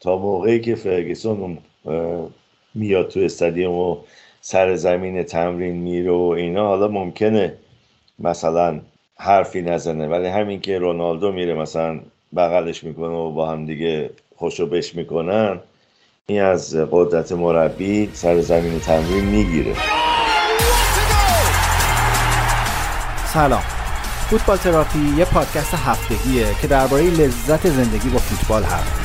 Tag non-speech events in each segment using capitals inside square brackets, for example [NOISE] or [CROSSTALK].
تا موقعی که فرگسون میاد تو استادیوم و سر زمین تمرین میره و اینا حالا ممکنه مثلا حرفی نزنه ولی همین که رونالدو میره مثلا بغلش می‌کنه و با هم دیگه خوشو بش می‌کنن این از قدرت مربی سر زمین تمرین می‌گیره. سلام. فوتبال تراپی یه پادکست هفتگیه که درباره لذت زندگی با فوتبال حرف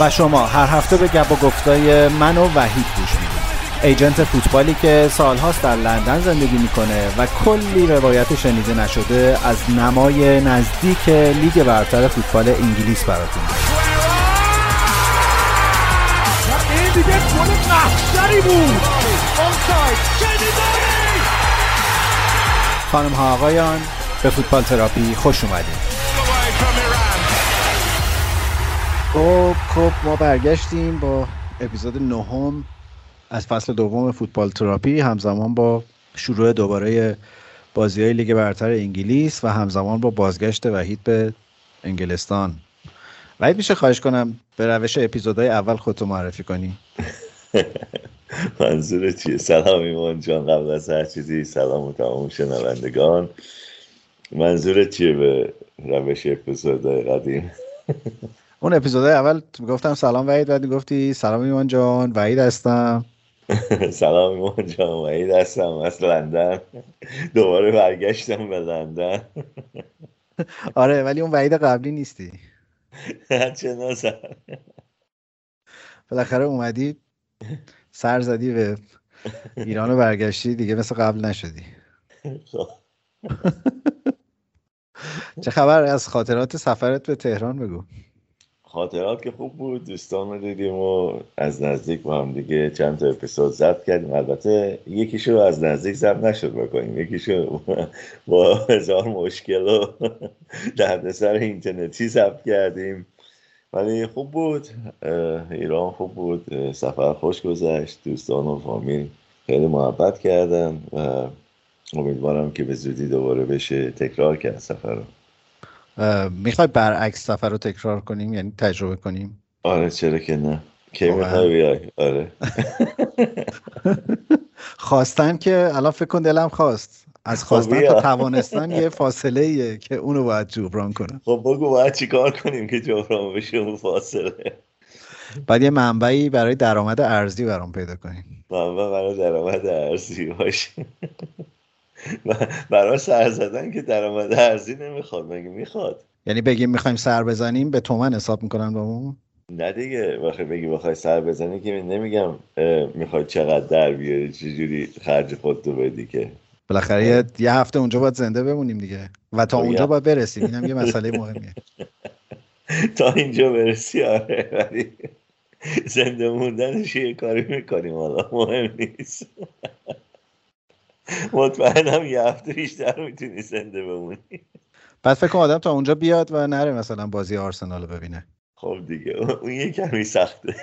و شما هر هفته به گپ و گفتای من و وحید گوش می‌دید. ایجنت فوتبالی که سالهاست در لندن زندگی می‌کنه و کلی روایت شنیده نشده از نمای نزدیک لیگ برتر فوتبال انگلیس براتون بود. خانم ها آقایان. به فوتبال تراپی خوش اومدید خب خب ما برگشتیم با اپیزود نهم از فصل دوم فوتبال تراپی همزمان با شروع دوباره بازی های لیگ برتر انگلیس و همزمان با بازگشت وحید به انگلستان. وحید میشه خواهش کنم به روش اپیزودهای اول خودتو معرفی کنی؟ [LAUGHS] منظور چیه؟ سلام ایمان جان قبل از هر چیزی سلام و تمام شنوندگان. منظور چیه به روش اپیزودهای قدیم؟ [LAUGHS] اون اپیزودهای اول گفتم سلام وحید بعد گفتی سلام ایمان جان وحید هستم. [LAUGHS] سلام ایمان جان وحید هستم از لندن. دوباره برگشتم به لندن. [LAUGHS] آره ولی اون وحید قبلی نیستی. چه نظر بالاخره اومدی سر زدی به ایران برگشتی دیگه مثل قبل نشدی. خب. چه خبر از خاطرات سفرت به تهران بگو. خاطرات که خوب بود دوستان رو دیدیم و از نزدیک با هم دیگه چند تا اپیزود ضبط کردیم. البته یکیشو از نزدیک ضبط نشد بکنیم یکیشو با هزار مشکل و دردسر اینترنتی ضبط کردیم. ولی خوب بود. ایران خوب بود. سفر خوش گذشت. دوستان و فامیل خیلی محبت کردن و امیدوارم که به زودی دوباره بشه تکرار کرد سفر رو. می‌خوای برعکس سفر رو تکرار کنیم؟ یعنی تجربه کنیم؟ آره چرا که نه. کی می‌خوای بیای؟ آره. [LAUGHS] خواستن که الان فکر کن دلم خواست. از خب خواستن تا توانستن یه فاصله ایه که اونو باید جبران کنم خب بگو باید چیکار کنیم که جبران بشه اون فاصله؟ بعد یه منبعی برای درآمد ارزی برام پیدا کنیم منبع برای درآمد ارزی باشه. [LAUGHS] برای سر زدن که درآمد ارزی نمی‌خواد مگه می‌خواد؟ یعنی بگیم می‌خوایم سر بزنیم به تومن حساب می‌کنن با اون نه دیگه وقتی بگی بخوای سر بزنی که نمیگم می‌خوای چقدر در بیاری چجوری خرج خودتو بدی که. بالاخره یه هفته اونجا باید زنده بمونیم دیگه. و تا خب اونجا باید برسیم. اینم یه مسئله مهمیه. [LAUGHS] تا اینجا برسی آره ولی [LAUGHS] زنده موندنش یه کاری می‌کنیم حالا مهم نیست. مطمئنم یه هفته بیشتر می‌تونی زنده بمونی. بعد فکر آدم تا اونجا بیاد و نره مثلا بازی آرسنال رو ببینه. خب دیگه اون یه کمی سخته.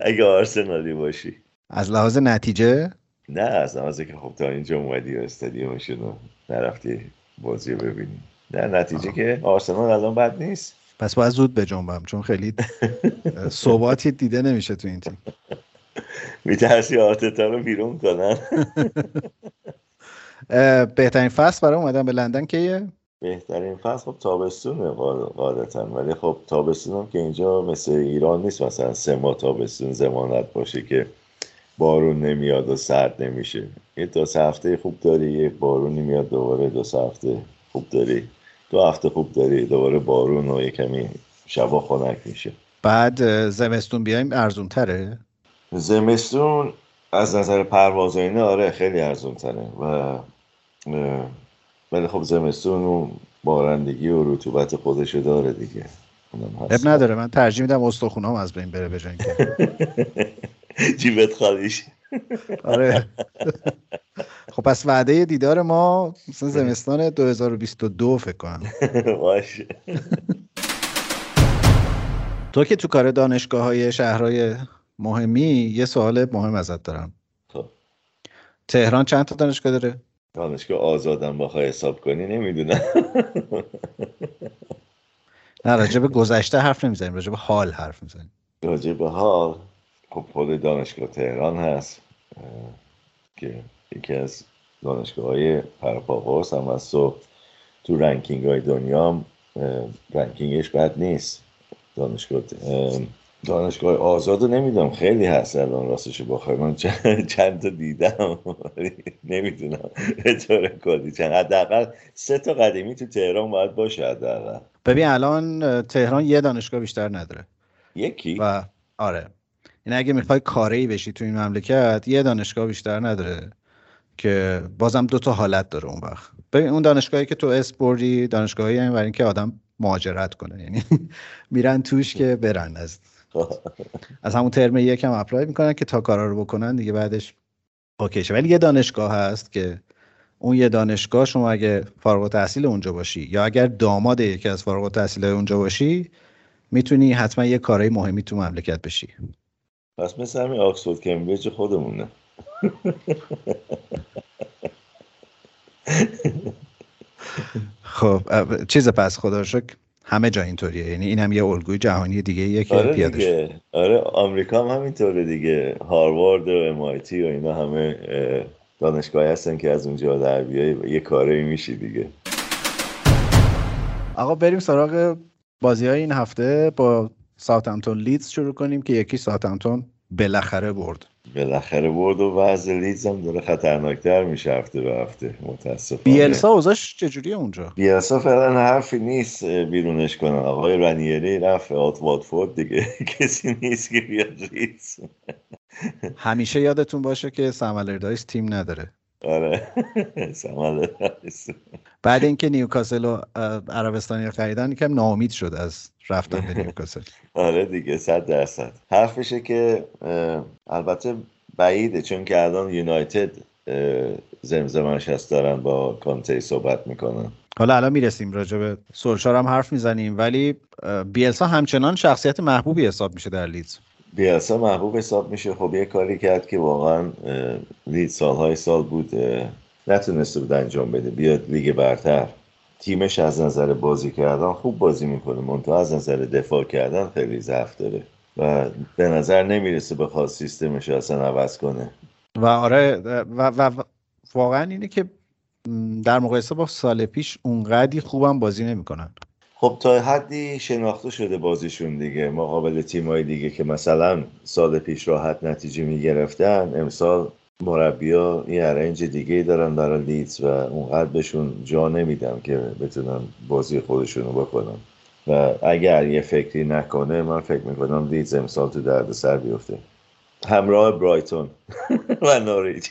اگه آرسنالی باشی. از لحاظ نتیجه؟ نه از لحاظ که خب تا اینجا اومدی و استادیومشون رو نرفتی بازی رو ببینی. نه نتیجه که آرسنال الان بد نیست. پس باید زود بجنبم چون خیلی [LAUGHS] صحباتی دیده نمیشه تو این تیم. میترسی آرتتا رو بیرون کنن؟ بهترین فصل برای اومدن به لندن کیه؟ بهترین فصل خب تابستونه قاعدتا ولی خب تابستون هم که اینجا مثل ایران نیست. مثلا سه ماه تابستون زمانت باشه که بارون نمیاد و سرد نمیشه. یه دو هفته خوب داری یه بارونی میاد دوباره دو هفته خوب داری. دو هفته خوب داری دوباره بارون و یه کمی شبا خنک میشه. بعد زمستون بیایم ارزون تره زمستون از نظر پرواز اینه آره خیلی ارزون تره و ولی خب زمستون و بارندگی و رطوبت خودشو داره دیگه. اب نداره. من ترجیح میدم استخونام از بین بره بجن [LAUGHS] جیبت خالیش. آره. خب پس وعده دیدار ما مثلا زمستان 2022 فکر کنم. [LAUGHS] باشه تو که تو کار دانشگاه های شهرهای مهمی یه سوال مهم ازت دارم. خب. تهران چند تا دانشگاه داره؟ دانشگاه آزادم بخوای حساب کنی؟ نمی‌دونم. [LAUGHS] نه راجع به گذشته حرف نمی‌زنیم راجع به حال حرف می‌زنیم. راجع به حال خب خود دانشگاه تهران هست که یکی از دانشگاه های پرپاورس هم هست و تو ranking های دنیا هم ranking ش بد نیست. دانشگاه دانشگاه آزاد رو نمی‌دونم. خیلی هست الان راستش بخوای من چند, تا دیدم. نمی‌دونم به طور کلی چند. حداقل سه تا قدیمی تو تهران باید باشه حداقل. ببین الان تهران یه دانشگاه بیشتر نداره. یکی؟ و آره. این اگه می‌خوای کاری بشی تو این مملکت یه دانشگاه بیشتر نداره که بازم دو تا حالت داره اون وقت. ببین اون دانشگاهی که تو اسپوری دانشگاهی این برای اینکه آدم مهاجرت کنه. یعنی [LAUGHS] میرن توش که برن از از همون ترم یکم اپلای می‌کنن که تا کارا رو بکنن دیگه بعدش اوکیشه. ولی یه دانشگاه هست که اون یه دانشگاه شما اگه فارغ تحصیل اونجا باشی یا اگر داماد یکی از فارغ التحصیل اونجا باشی می‌تونی حتما یه کارهای مهمی تو مملکت بشی. پس مثل همین آکسفورد کمبریج خودمونه. خب چیز پس خدا شکر. همه جا اینطوریه. یعنی این هم یه الگوی جهانی دیگه یه که آره پیاده دیگه. آره آمریکا هم همینطوره دیگه. هاروارد و ام‌آی‌تی و اینا همه دانشگاه هستن که از اونجا در بیای یه کاری میشی دیگه. آقا بریم سراغ بازی های این هفته. با ساوثهمپتون لیدز شروع کنیم که یکی ساوثهمپتون بالاخره برد. بالاخره برد و وضع لیدز هم داره خطرناکتر میشه هفته به هفته متاسفانه. بیلسا اوضاعش چجوریه اونجا؟ بیلسا فعلا حرفی نیست بیرونش کنن آقای رنیری رفت آت واتفورد دیگه. [LAUGHS] کسی نیست که بیاد لیدز. همیشه یادتون باشه که سمالردایس تیم نداره. آره. [LAUGHS] بعد اینکه نیوکاسل و عربستانی خریدن یکم ناامید شد از رفتن به نیوکاسل. [LAUGHS] آره دیگه صد درصد. حرفشه که البته بعیده چون که الان یونایتد زمزمش هست دارن با کانتی صحبت می‌کنن. حالا الان می‌رسیم راجع به سولشار هم حرف می‌زنیم ولی بیلسا همچنان شخصیت محبوبی حساب میشه در لیدز. بیلسا محبوب حساب میشه. خب یه کاری کرد که واقعا لید سالهای سال بود نتونسته بود انجام بده. بیاد لیگ برتر. تیمش از نظر بازی کردن خوب بازی می‌کنه. منتها از نظر دفاع کردن خیلی ضعف داره. و به نظر نمی‌رسه بخواد سیستمش اصلا عوض کنه. و آره و, و, واقعا اینه که در مقایسه با سال پیش اونقدی خوبم بازی نمی‌کنن. خب تا حدی شناخته شده بازیشون دیگه. مقابل تیمای دیگه که مثلا سال پیش راحت نتیجه می‌گرفتن امسال مربیا یه ارنج دیگه دارن برای لیدز و اونقدر بهشون جا نمیدم که بتونن بازی خودشون رو بکنن. و اگر یه فکری نکنه من فکر می‌کنم لیدز امسال تو درد سر بیفته. همراه برایتون [LAUGHS] و نوریچ.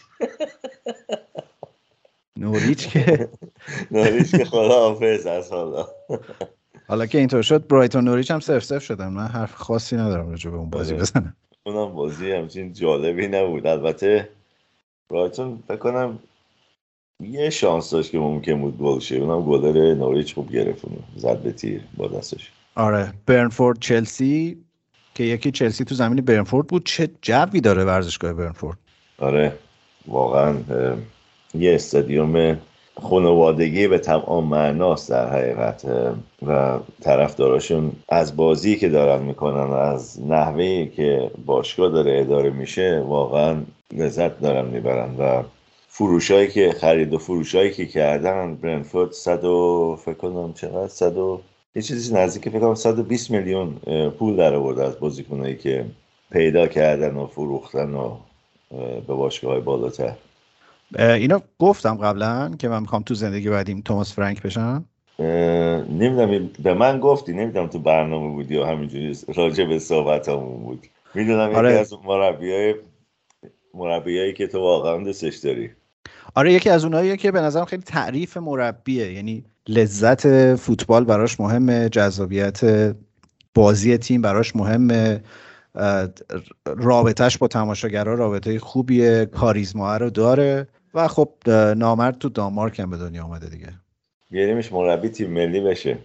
نوریچ که [LAUGHS] نوریچ که خدا حافظ از حالا. [LAUGHS] حالا که اینطور شد برایتون نوریچ هم سرف سرف شدن. من حرف خاصی ندارم راجع به اون بازی آره. بزنم. اونم بازی همچین جالبی نبود. البته برایتون بکنم یه شانس داشت که ممکن بود گل شه. اونم گلر نوریچ خوب گرفت زد به تیر با دستش. آره. برنفورد چلسی که یکی چلسی تو زمین برنفورد بود. چه جوی داره ورزشگاه برنفورد. آره. واقعا یه استادیوم خانوادگی به تمام معناست در حقیقت. و طرفداراشون از بازی که دارن می‌کنن از نحوه که باشگاه داره اداره میشه واقعا لذت دارن می‌برن. و فروشایی که خرید و فروشایی که کردن برنفورد صد و فکر کنم چقدر صد و یه چیزی نزدیک فکر کنم 120 میلیون پول در آورده از بازیکنایی که پیدا کردن و فروختن و به باشگاه های بالاتر. اینا گفتم قبلا که من می‌خوام تو زندگی بعدیم توماس فرانک بشم. نمی‌دونم به من گفتی نمی‌دونم تو برنامه بودی یا همینجوری راجع به صحبت همون بود. می‌دونم آره. یکی از مربیای مربیایی که تو واقعا دوستش داری. آره یکی از اوناییه که به نظرم خیلی تعریف مربیه یعنی لذت فوتبال براش مهمه جذابیت بازی تیم براش مهمه رابطهش با تماشاگرها رابطه خوبیه کاریزما رو داره. و خب نامرد تو دانمارک هم به دنیا آمده دیگه. بیاریمش مربی تیم ملی بشه.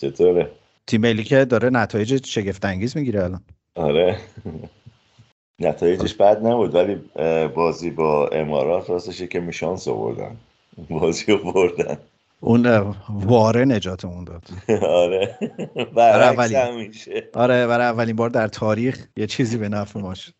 چطوره؟ تیم ملی که داره نتایج شگفت انگیز می‌گیره الان. آره. [LAUGHS] نتایجش بد نبود ولی بازی با امارات راستش که میشانس آوردن. بازی رو بردن. اون واره نجاتمون داد. [LAUGHS] آره. برای اولین. آره برای اولین بار در تاریخ یه چیزی به نفع ما شد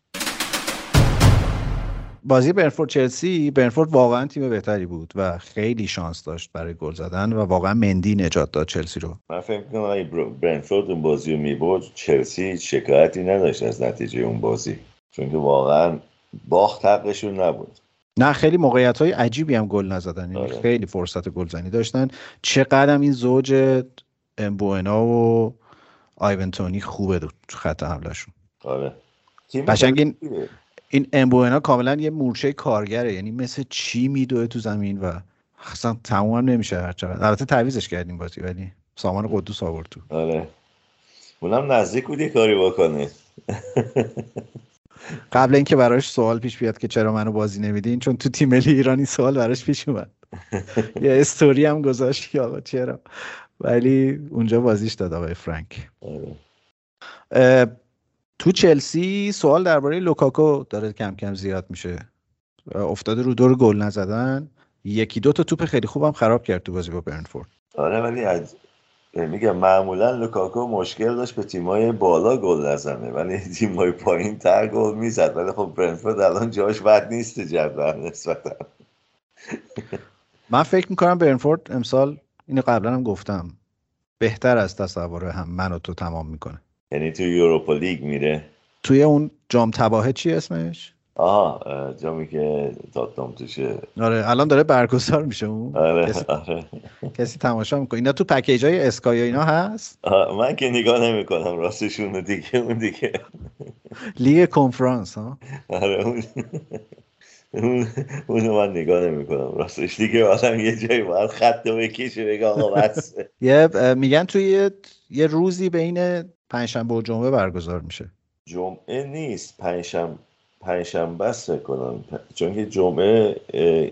بازی برنفورد چلسی برنفورد واقعا تیم بهتری بود و خیلی شانس داشت برای گل زدن و واقعا مندی نجات داد چلسی رو. من فکر کنم اگه بر- برنفورد اون بازی رو می‌برد چلسی شکایتی نداشت از نتیجه اون بازی. چون که واقعا باخت حقشون نبود. نه خیلی موقعیت های عجیبی هم گل نزدن. یعنی آره. خیلی فرصت گلزنی داشتن. چقدر هم این زوج امبوئنا و آیونتونی خوبه تو خط حملهشون. آره. قشنگ این-. این امبوئنا کاملا یه مورچه کارگره یعنی مثل چی میدوه تو زمین و اصلا تموم هم نمیشه هر چقدر. البته تعویزش کردیم بازی ولی سامان قدوس آورد تو. آره. اونم نزدیک بود یه کاری بکنه. [LAUGHS] قبل اینکه براش سوال پیش بیاد که چرا منو بازی نمیدین چون تو تیم ملی ایرانی سوال براش پیش اومد. [LAUGHS] یه استوری هم گذاشت که آقا چرا؟ ولی اونجا بازیش داد آقای فرانک. آره. تو چلسی سوال درباره لوکاکو داره کم کم زیاد میشه. افتاده رو دور گل نزدن. یکی دو تا توپ خیلی خوبم خراب کرد تو بازی با برنفورد. آره ولی از میگم معمولا لوکاکو مشکل داشت به تیمای بالا گل نزنه. ولی تیمای پایین تر گل می‌زد. ولی خب برنفورد الان جاش بد نیست جدول نسبتا. من فکر می‌کنم برنفورد امسال اینو قبلا هم گفتم. بهتر از تصور هم من و تو تمام می‌کنه. یعنی تو یوروپا لیگ میره. توی اون جام تباهه چی اسمش؟ آها جامی که تاتنام توشه. آره الان داره برگزار میشه اون. آره کسی, آره. کسی تماشا می‌کنه. اینا تو پکیج های اسکای اینا هست؟ من که نگاه نمی کنم راستشون دیگه اون دیگه. لیگ کنفرانس ها؟ آره اون اون اونو من نگاه نمی کنم راستش دیگه آدم یه جایی باید خط بکشه بگه آقا بس. یه میگن توی یه روزی بین پنجشنبه و جمعه برگزار میشه. جمعه نیست. پنجشنبه پنجشنبه است فکر کنم. چون که جمعه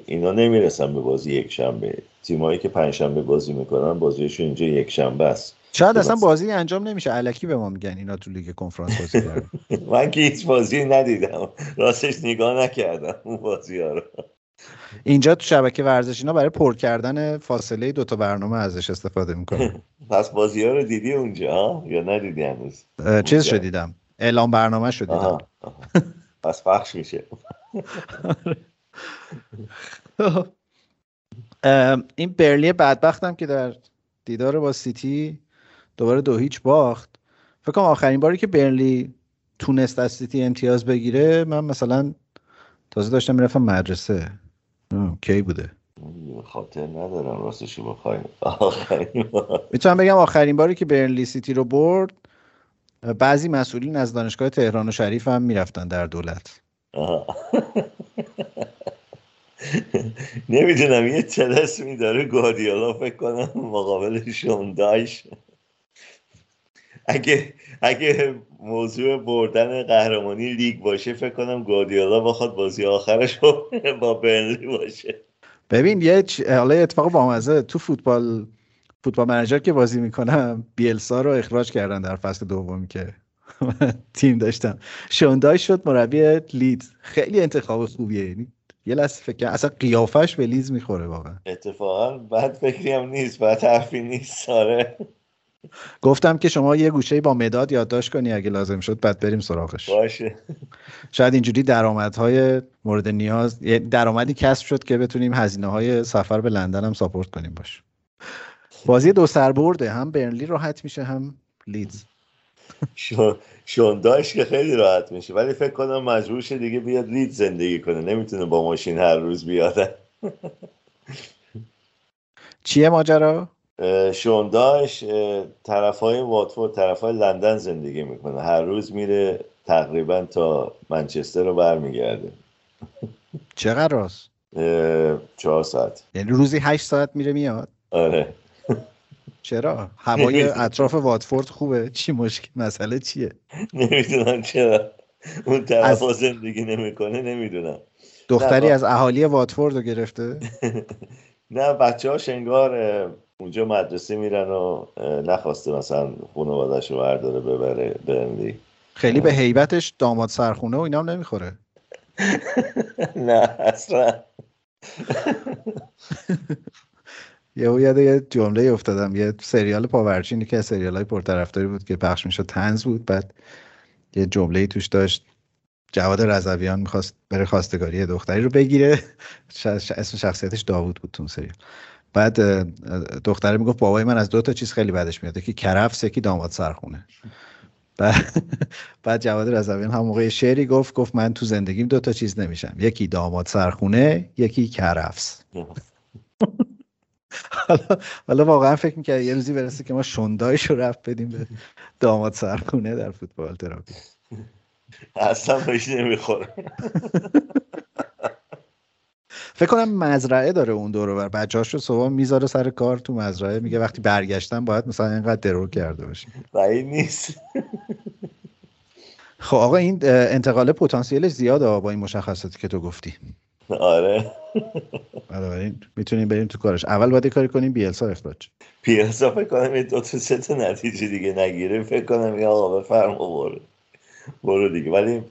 اینا نمی‌رسن به بازی یک شنبه تیمایی که پنجشنبه بازی می‌کنن بازیشون اینجا یک شنبه است. شاید اصلا. بازی انجام نمیشه. علکی به ما میگن اینا تو لیگ کنفرانس بازی [LAUGHS] من که هیچ بازی ندیدم. راستش نگاه نکردم اون بازی ها رو. اینجا تو شبکه ورزش اینا برای پر کردن فاصله دوتا برنامه ازش استفاده می‌کنن. [LAUGHS] پس بازی ها رو دیدی اونجا؟ یا ندیدی هنوز؟ چیز شو دیدم. اعلام برنامه شو دیدم. پس پخش میشه. [LAUGHS] این برلی بدبختم که در دیدار با سیتی دوباره دو هیچ باخت. فکر کنم آخرین باری که برلی تونست از سیتی امتیاز بگیره من مثلا تازه داشتم می‌رفتم مدرسه. کی بوده خاطر ندارم راستش رو بخوایم آخرین. می‌تونم بگم آخرین باری که برنلی سیتی رو برد بعضی مسئولین از دانشگاه تهران و شریف هم می‌رفتن در دولت. نمی‌دونم یه تلسمی داره گواردیولا فکر کنم مقابل شوندایش اگه اگه موضوع بردن قهرمانی لیگ باشه فکر کنم گواردیولا بخواد بازی آخرش رو [LAUGHS] با برنلی باشه. ببین یه چ- حالا اتفاق بامزه. تو فوتبال فوتبال منیجر که بازی می‌کنم بیلسا رو اخراج کردن در فصل دومی که [LAUGHS] تیم داشتم. شوندای شد مربی لیدز خیلی انتخاب خوبیه. یعنی یه لحظه فکر اصلا قیافش به لیدز می‌خوره واقعا. اتفاقا بد فکری هم نیست بد حرفی نیست. آره. گفتم که شما یه گوشه با مداد یادداشت کنی اگه لازم شد بعد بریم سراغش. باشه. شاید اینجوری درآمدهای مورد نیاز درآمدی کسب شد که بتونیم هزینه های سفر به لندن هم ساپورت کنیم باش. بازی دو سر برده هم برنلی راحت میشه هم لیدز. شون- شوندایش که خیلی راحت میشه ولی فکر کنم مجبور شه دیگه بیاد لید زندگی کنه. نمی‌تونه با ماشین هر روز بیاد. چیه ماجرا؟ اه، شوندایش طرف های واتفورد طرف های لندن زندگی می‌کنه. هر روز میره تقریبا تا منچستر رو برمیگرده. چقدر راست؟ چهار ساعت. یعنی روزی هشت ساعت میره میاد؟ آره. چرا؟ هوای اطراف واتفورد خوبه؟ چی مشکل مسئله چیه؟ نمی‌دونم چرا. اون طرف از- زندگی نمی‌کنه نمی‌دونم. دختری از اهالی واتفورد رو گرفته؟ [LAUGHS] نه بچه هاش انگار اونجا مدرسه میرن و نخواسته مثلا خانوادش رو برداره ببره برنلی خیلی به هیبتش داماد سرخونه و اینام نمی‌خوره. [LAUGHS] نه اصلا. [LAUGHS] یه یاد یه جمله افتادم یه سریال پاورچینی که سریال های پرطرفداری بود که پخش می‌شد تنز بود. بعد یه جمله توش داشت جواد رضویان می‌خواست بره خواستگاری دختری رو بگیره. [LAUGHS] اسم شخصیتش داوود بود تو سریال. بعد دختره می‌گفت بابای من از دو تا چیز خیلی بدش میاد. یکی کرفس یکی داماد سرخونه. بعد [LAUGHS] جواد رضویان هم موقع شعری گفت گفت من تو زندگیم دو تا چیز نمیشم. یکی داماد سرخونه یکی کرفس. حالا حالا واقعا فکر می‌کرد یه روزی برسه که ما شندایش رو رفت بدیم به داماد سرخونه در فوتبال تراپی اصلا بهش نمی‌خوره. [LAUGHS] فکر کنم مزرعه داره اون دور بر رو صبح می‌ذاره سر کار تو مزرعه. میگه وقتی برگشتن باید مثلا اینقدر درو کرده باشی بعید نیست. خب آقا این انتقال پتانسیلش زیاده با این مشخصاتی که تو گفتی. آره. بنابراین می‌تونیم بریم تو کارش. اول باید کاری کنیم بیلسا اخراج بیلسا فکر کنم این دو تا سه تا نتیجه دیگه نگیره. فکر کنم یا آقا بفرما برو. برو دیگه. ولی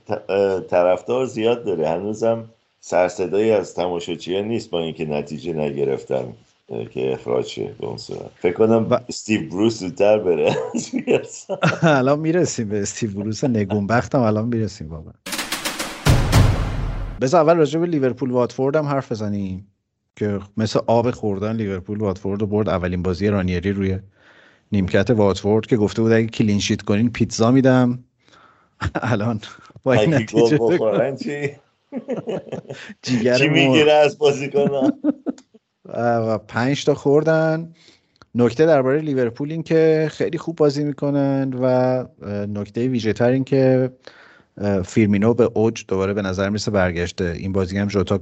طرفدار زیاد داره. هنوزم سرصدایی از تماشاچیان نیست با اینکه نتیجه نگرفتن که اخراج شه به اون صورت. فکر کنم با... استیو بروس زودتر بره. [LAUGHS] الان می‌رسیم به استیو بروس نگونبختم الان می‌رسیم بابا بذار اول راجع به لیورپول واتفورد هم حرف بزنیم که مثل آب خوردن لیورپول واتفورد رو برد. اولین بازی رانیری روی نیمکت واتفورد که گفته بود اگه clean sheet کنین پیتزا میدم. [LAUGHS] الان با این نتیجه [LAUGHS] جیگر چی می‌گیره از بازیکنان و پنج تا خوردن. نکته درباره لیورپول این که خیلی خوب بازی می‌کنن و نکته ویژه تر این که فیرمینو به اوج دوباره به نظر می‌رسه برگشته. این بازی هم جوتا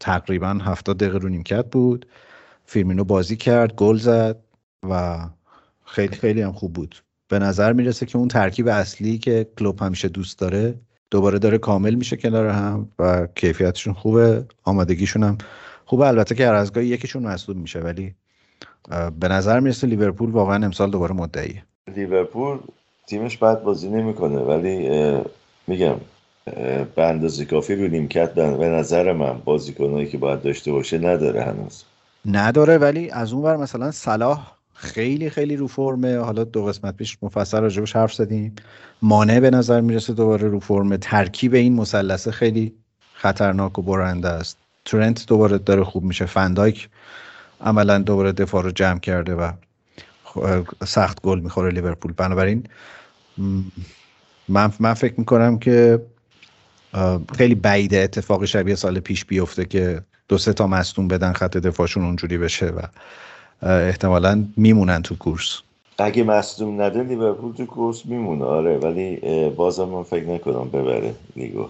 تقریبا 70 دقیقه رو نیمکت بود. فیرمینو بازی کرد گل زد و خیلی خیلی هم خوب بود. به نظر می‌رسه که اون ترکیب اصلی که کلوب همیشه دوست داره دوباره داره کامل میشه کنار هم و کیفیتشون خوبه آمادگیشون هم خوبه. البته که هر از گاهی یکیشون مصدوم میشه ولی به نظر می‌رسه لیورپول واقعا امسال دوباره مدعیه. لیورپول تیمش بعد بازی نمی‌کنه ولی میگم به اندازه کافی رو نیمکت به نظر من بازیکنایی که باید داشته باشه نداره هنوز. نداره ولی از اون ور مثلا صلاح خیلی خیلی رو فرمه. حالا دو قسمت پیش مفصل راجبش حرف زدیم. مانع به نظر می‌رسه دوباره رو فرمه. ترکیب این مثلثه خیلی خطرناک و برنده است. ترنت دوباره داره خوب میشه. فندایک عملا دوباره دفاع رو جمع کرده و سخت گل می‌خوره لیورپول. بنابراین من, من فکر می‌کنم که خیلی بعیده اتفاقی شبیه سال پیش بیفته که دو سه تا مستون بدن خط دفاعشون اونجوری بشه و احتمالا میمونن تو کورس. اگه مصدوم نده لیورپول تو کورس میمونه آره ولی بازم من فکر نکنم ببره لیگو.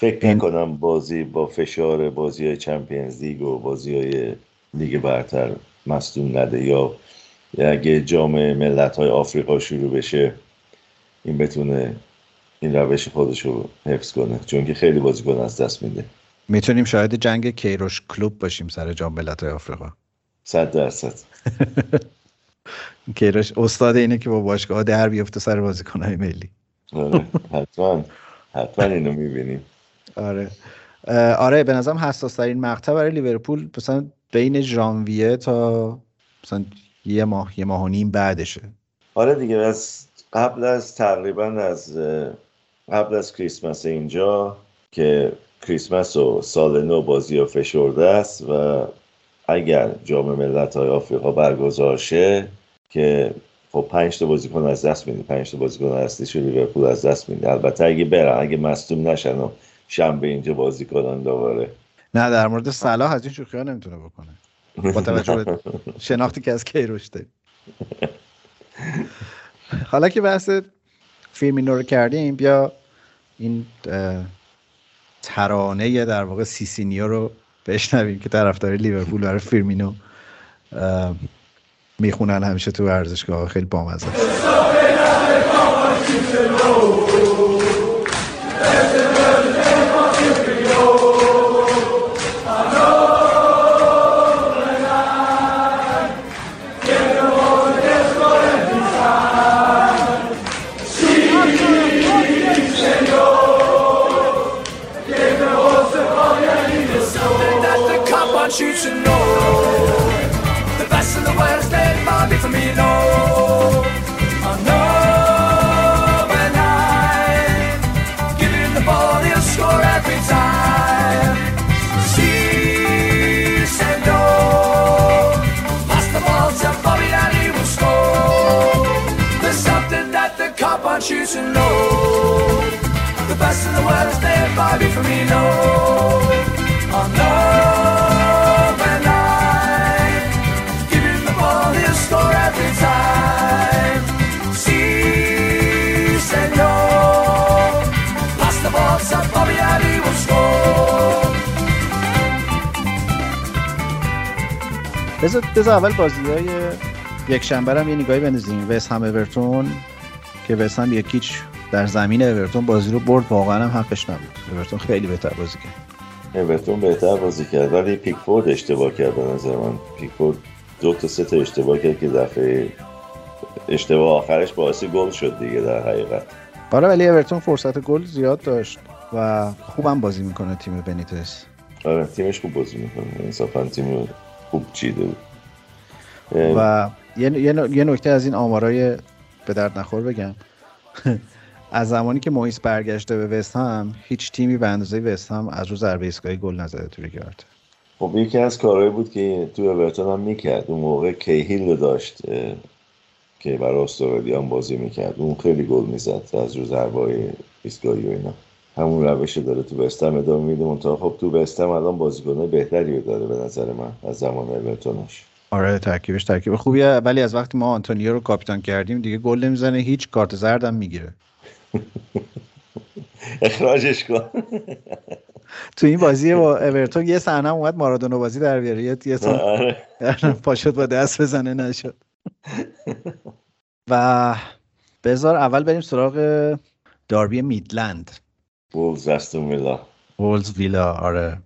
فکر نکنم بازی با فشار بازی های چمپیونز لیگ و بازی های لیگ برتر مصدوم نده. یا اگه جام ملت های آفریقا شروع بشه این بتونه این روش خودش رو حفظ کنه چون که خیلی بازیکن از دست میده. می‌تونیم شاید جنگ کیروش کلوب باشیم سر جام ملت های آفریقا. صد درصد. [LAUGHS] کیروش استاد اینه که با باشگاه در بیفته سر بازیکنهای ملی. آره [LAUGHS] حتما. حتما اینو می‌بینیم. آره. آره به نظرم حساس ترین مقطع برای لیورپول مثلا بین ژانویه تا مثلا یه ماه یه ماه و نیم بعدشه. آره دیگه از قبل از تقریبا از قبل از کریسمس اینجا که کریسمس و سال نو بازی و فشرده است و اگر جام ملت های آفریقا برگزار شه که خب پنج تا بازیکن از دست میدی پنج تا بازیکن اصلیش لیورپول از دست میدی. البته اگه برن اگه مصدوم نشن و شنبه اینجا بازی کنن دوباره. نه در مورد صلاح از این شوخی ها نمی‌تونه بکنه. با توجه به شناختی که از کیروش داریم حالا که بحث فیرمینو رو کردیم بیا این ترانه در واقع Sí Señor رو بشنویم که طرفدار لیورپول برای فیرمینو می‌خونن همیشه تو ورزشگاه خیلی بامزه. بذار اول بازی های یک شنبه هم یه نگاهی بندازیم. وست هم اورتون که وست هم یکیچ در زمین اورتون بازی رو برد واقعا هم حقش نبود. اورتون خیلی بهتر بازی کرد. اورتون بهتر بازی کرد ولی پیکفورد اشتباه کرد به نظر من. پیکفورد دو تا سه تا اشتباه کرد که دفعه اشتباه آخرش باعث گل شد دیگه در حقیقت. آره ولی اورتون فرصت گل زیاد داشت و خوبم بازی می‌کنه تیم بنیتس. آره تیمش خوب بازی می‌کنه. انصافا تیم خوب چیده بود. و یه, یه, یه نکته از این آمارای به درد نخور بگم. [LAUGHS] از زمانی که مویس برگشته به وست هم هیچ تیمی به اندازه وست هم از رو ضربه ایستگاهی گل نزده تو برتر خب یکی از کارهایی بود که تو اورتون هم می‌کرد. اون موقع کیهیل رو داشت که برای استرالیا هم بازی می‌کرد. اون خیلی گل می‌زد از رو ضربه ایستگاهی و اینا. همون روش رو داره تو وستهم ادامه میده. منتها خب تو وستهم الان بازیکنای بهتری رو داره به نظر من از زمان اورتونش. آره ترکیبش ترکیب خوبیه. ولی از وقتی ما آنتونیو رو کاپیتان کردیم دیگه گل نمی‌زنه. هیچ کارت زرد هم می‌گیره. اخراجش کن. تو این بازی با اورتون یه صحنه اومد مارادونا بازی در بیاره. یه یه سال آره. [LAUGHS] پاشد با دست بزنه نشد. و بذار اول بریم سراغ داربی میدلند. بولز استون ویلا. وولز ویلا آره.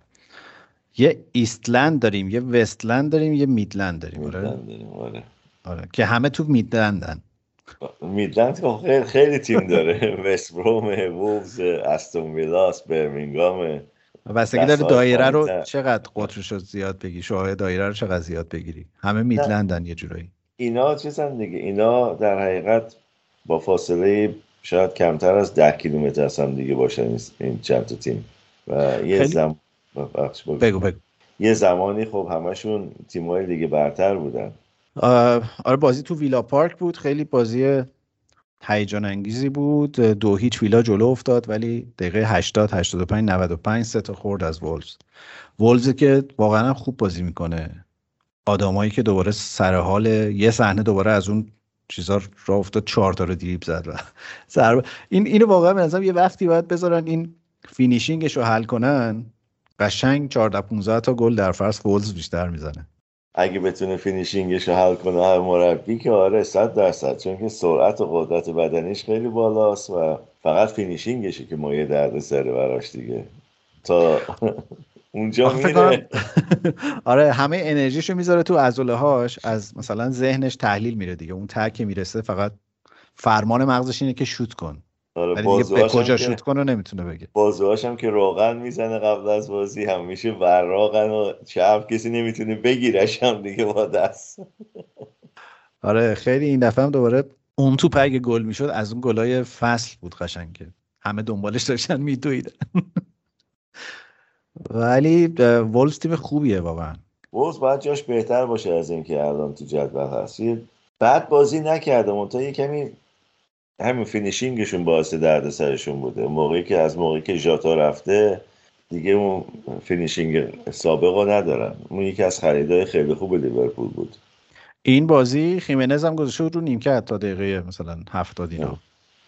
یه ایستلند داریم یه وستلند داریم یه میدلند داریم آره. میدلند داریم آره. آره که همه تو میدلندن. میدلند که خیلی, خیلی تیم داره. وست بروم وولز استون ویلاس برمینگام بستگی داره دایره رو. چقدر قطرش رو زیاد بگی؟ شاه دایره رو چقدر زیاد بگیری؟ همه میدلندن یه جورایی. اینا چیزن دیگه. اینا در حقیقت با فاصله شاید کمتر از ده کیلومتر از هم دیگه باشن این- چند تا تیم. و یه زم... بگو. بگو یه زمانی خب همشون تیمای دیگه برتر بودن. آره بازی تو ویلا پارک بود. خیلی بازی هیجان انگیزی بود. دو هیچ ویلا جلو افتاد ولی دقیقه 80 85 95 سه تا خورد از وولز. وولز که واقعا خوب بازی می‌کنه. آداما که دوباره سر حال یه صحنه دوباره از اون چیزا را افتاد چهار تا رو دریبل زد و [LAUGHS] ضربه این اینو واقعا به نظرم یه وقتی باید بذارن این finishing ش رو حل کنن. قشنگ 14 15 تا گل در فصل وولز بیشتر می‌زنه. اگه بتونه finishing ش رو حل کنه هر مربی که آره صد درصد چون که سرعت و قدرت بدنیش خیلی بالاست و فقط finishing شه که ما یه درد سره براش دیگه. تا [LAUGHS] اونجا میره. [LAUGHS] آره همه انرژیشو می‌ذاره تو عضله هاش از مثلا ذهنش تحلیل میره دیگه. اون ته که می‌رسه فقط فرمان مغزش اینه که شوت کن. آره به کجا شوت کن رو نمی‌تونه بگه. بازوهاش هم که روغن می‌زنه قبل از بازی همیشه وراقن و چپ کسی نمی‌تونه بگیرش هم دیگه با دست. آره خیلی این دفعه هم دوباره اون توپ اگه گل می‌شد از اون گلای فصل بود قشنگ که همه دنبالش داشتن میدویدن. [LAUGHS] ولی وولز تیم خوبیه واقعا. وولز باید جاش بهتر باشه از اینکه الان تو جدول هست. یه بعد بازی نکرده منتها یه کمی همین finishing شون باعث درد سرشون بوده موقعی که از موقعی که ژوتا رفته دیگه اون finishing سابق رو ندارن. اون یکی از خریدای خیلی خوب لیورپول بود. این بازی خیمنز هم گذاشته رو نیمکت تا دقیقه مثلا هفتاد اینا.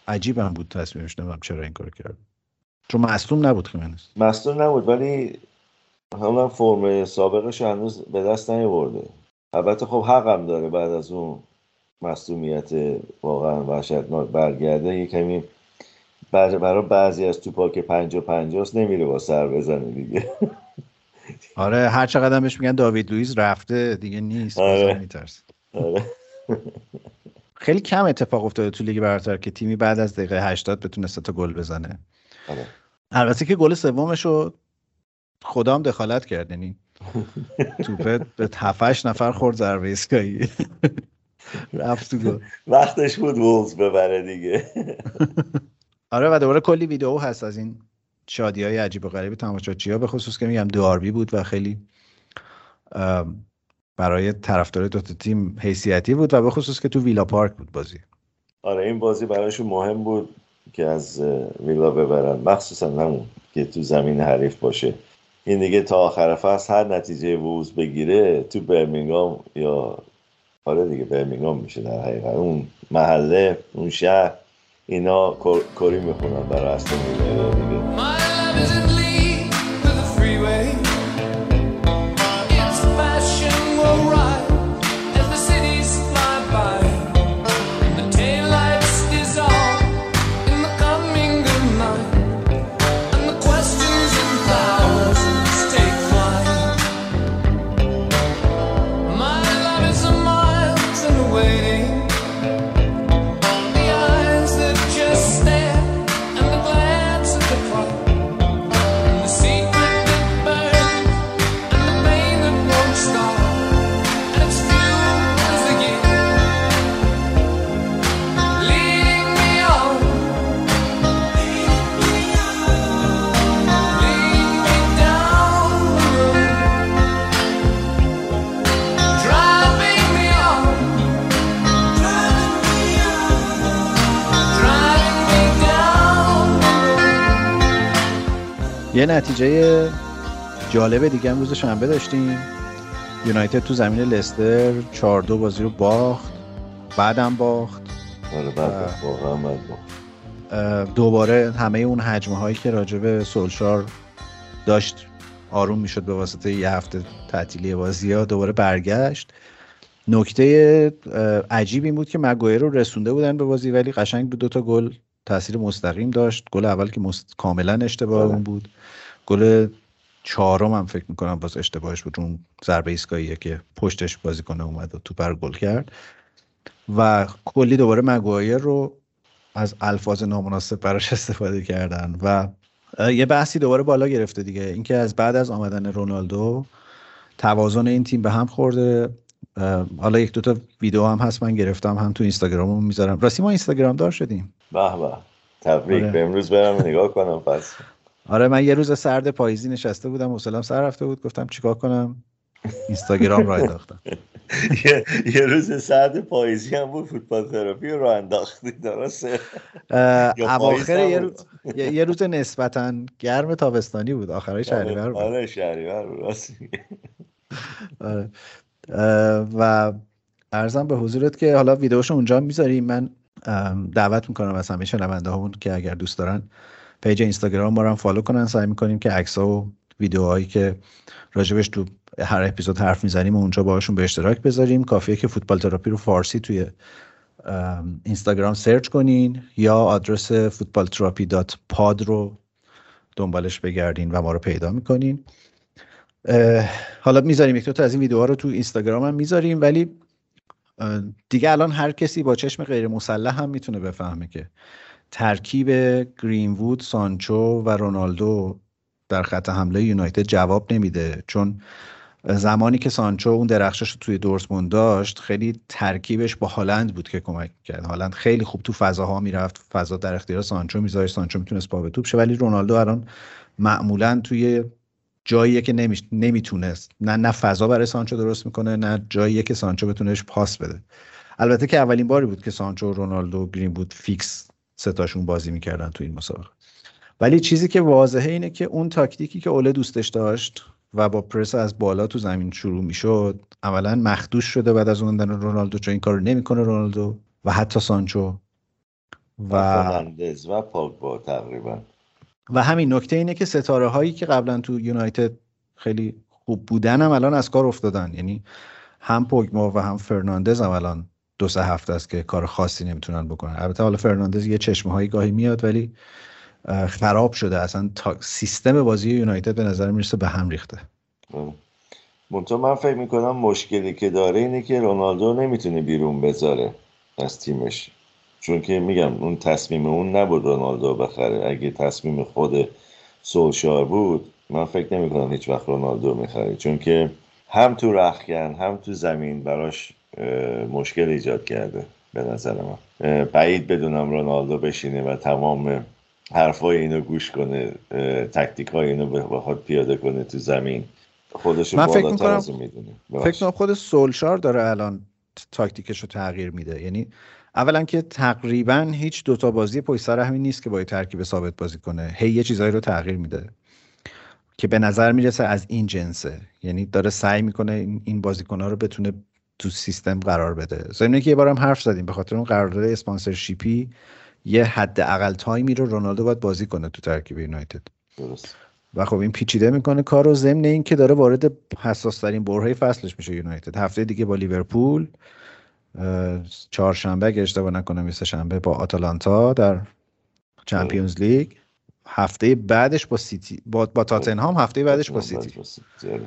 هم بود تصمیمش نمی‌دونم چرا این کار کرد. چون مصدوم نبود خیمنز. مصدوم نبود ولی حالا فرم سابقش هنوز به دست نیاورده البته خب حقم داره بعد از اون. مصدومیت واقعا وحشتناک برگرده یه کمی بر- برای بعضی از توپا که پنجا پنجاست نمیره با سر بزنه دیگه [LAUGHS] آره هر چقدر بهش میگن داوید لوئیس رفته دیگه نیست آره. آره. [LAUGHS] خیلی کم اتفاق افتاده تو لیگ برتر که تیمی بعد از دقیقه 80 بتونه سه تا گل بزنه آره. البته که گل سومش رو خدا هم دخالت کرد یعنی [LAUGHS] توپه به هفتش نفر خورد ضربه ایستگاهی رفت تو [LAUGHS] وقتش بود وولز ببره دیگه. [LAUGHS] آره و دوباره کلی ویدیو هست از این شادی های عجیب و غریب تماشاچی ها به خصوص که میگم داربی بود و خیلی برای طرفدار دوتا تیم حیثیتی بود و به خصوص که تو ویلا پارک بود بازی. آره این بازی براشون مهم بود که از ویلا ببرن. مخصوصا همون که تو زمین حریف باشه. این دیگه تا آخر فصل هر نتیجه ووز بگیره تو برمینگام یا آره دیگه برمینگام میشه در حقیقت. اون محله اون شهر اینا کری می‌خونن برای اصلا دیگه. یه نتیجه جالب دیگه هم روز شنبه داشتیم. یونایتد تو زمین لستر 4 دو بازی رو باخت بعدم باخت. آره بعد باخت. دوباره همه اون حجمه هایی که راجب سولشار داشت آروم می‌شد به واسطه یه هفته تعطیلی بازی ها دوباره برگشت. نکته اه، عجیب این بود که مگویر رو رسونده بودن به بازی ولی قشنگ بود دوتا گل تاثیر مستقیم داشت. گل اول که مست... کاملا اشتباه بله. اون بود. گل چهارم هم فکر می‌کنم باز اشتباهش بود. اون ضربه ایستگاهیه که پشتش بازیکن اومد و تو گل کرد. و کلی دوباره مگوایر رو از الفاظ نامناسب براش استفاده کردن. و یه بحثی دوباره بالا گرفته دیگه. اینکه از بعد از آمدن رونالدو توازن این تیم به هم خورده. حالا یک دوتا ویدیو هم هست من گرفتم هم تو اینستاگرامم می‌ذارم. راستی ما اینستاگرام دار شدیم. به به. تبریک. آره. به امروز برم نگاه کنم پس. آره من یه روز سرد پاییزی نشسته بودم حوصله‌ام سر رفته بود. گفتم چیکار کنم؟ اینستاگرام را انداختم. [LAUGHS] یه, روز ساعت پاییزی هم بود فوتبال تراپی رو انداختی درسته؟ [LAUGHS] اواخر یه؟ روز یه یه روز نسبتا گرم تابستانی بود. آخرای شهریور بود. آره شهریور بود. آره. و ارزم به حضورت که حالا ویدیوشو اونجا می‌ذاریم. من دعوت می‌کنم از همه شنونده که اگر دوست دارن page اینستاگرام ما رو follow کنن. سعی می‌کنیم که عکس و ویدیوهایی که راجبش تو هر اپیزود حرف می‌زنیم و اونجا باهاشون به اشتراک بذاریم. کافیه که فوتبال تراپی رو فارسی توی ام، اینستاگرام search کنین یا آدرس فوتبال تراپی پاد رو دنبالش بگردین و ما رو پیدا می‌کنین. حالا می‌ذاریم یک تا از این ویدیوها رو تو اینستاگرام هم می‌ذاریم ولی دیگه الان هر کسی با چشم غیر مسلح هم می‌تونه بفهمه که ترکیب گرینوود، سانچو و رونالدو در خط حمله یونایتد جواب نمیده. چون زمانی که سانچو اون درخشش رو توی دورتموند داشت خیلی ترکیبش با هالند بود که کمک کرد. هالند خیلی خوب تو فضاها می‌رفت فضا در اختیار سانچو میذاشت سانچو می‌تونست پا به توپ شه ولی رونالدو الان معمولا توی جاییه که نمیش... نمی‌تونست. نه نه فضا برای سانچو درست می‌کنه نه جاییه که سانچو بتونهش پاس بده. البته که اولین باری بود که سانچو رونالدو گرین بود فیکس ستاشون بازی می‌کردن تو این مسابقه. ولی چیزی که واضحه اینه که اون تاکتیکی که اوله دوستش داشت و با پرس از بالا تو زمین شروع می‌شد عملا مخدوش شده بعد از اومدن رونالدو چون این کارو نمی‌کنه رونالدو و حتی سانچو و و پاگبا تقریبا. و همین نکته اینه که ستاره هایی که قبلا تو یونایتد خیلی خوب بودن هم الان از کار افتادن. یعنی هم پوگبا و هم فرناندز هم الان دو سه هفته است که کار خاصی نمی‌تونن بکنن. البته حالا فرناندز یه چشمه هایی گاهی میاد ولی خراب شده. اصلا تا سیستم بازی یونایتد به نظر می‌رسه به هم ریخته. منتها من فکر می‌کنم مشکلی که داره اینه که رونالدو نمی‌تونه بیرون بذاره از تیمش. چون که میگم اون تصمیم اون نبود رونالدو بخره. اگه تصمیم خود سولشار بود من فکر نمی کنم هیچ وقت رونالدو می‌خره. چون که هم تو رخکن هم تو زمین براش مشکل ایجاد کرده به نظر من. بعید بدونم رونالدو بشینه و تمام حرفای اینو گوش کنه تکتیک های اینو بخواد پیاده کنه تو زمین. خودش من فکر بالاتر می‌کنم- از می‌دونه. فکر کنم خود سولشار داره الان تاکتیکش رو تغییر میده. یعنی اولا که تقریبا هیچ دوتا بازی پشت سر همین نیست که با یه ترکیب ثابت بازی کنه. هی یه چیزایی رو تغییر میده که به نظر می‌رسه از این جنسه. یعنی داره سعی می‌کنه این- این بازیکنها رو بتونه تو سیستم قرار بده. ضمن که یه بارم حرف زدیم به خاطر اون قرارداد sponsorship ی یه حد اقل time ی رو رونالدو باید بازی کنه تو ترکیب یونایتد. درست. و خب این پیچیده می‌کنه کار رو ضمن این که داره وارد حساس ترین برهه فصلش میشه یونایتد. هفته دیگه با لیورپول. چهارشنبه اگه اشتباه نکنم یا سه‌شنبه با آتالانتا در Champions League. هفته بعدش با سیتی با, با تاتنهام هفته بعدش با سیتی. آره.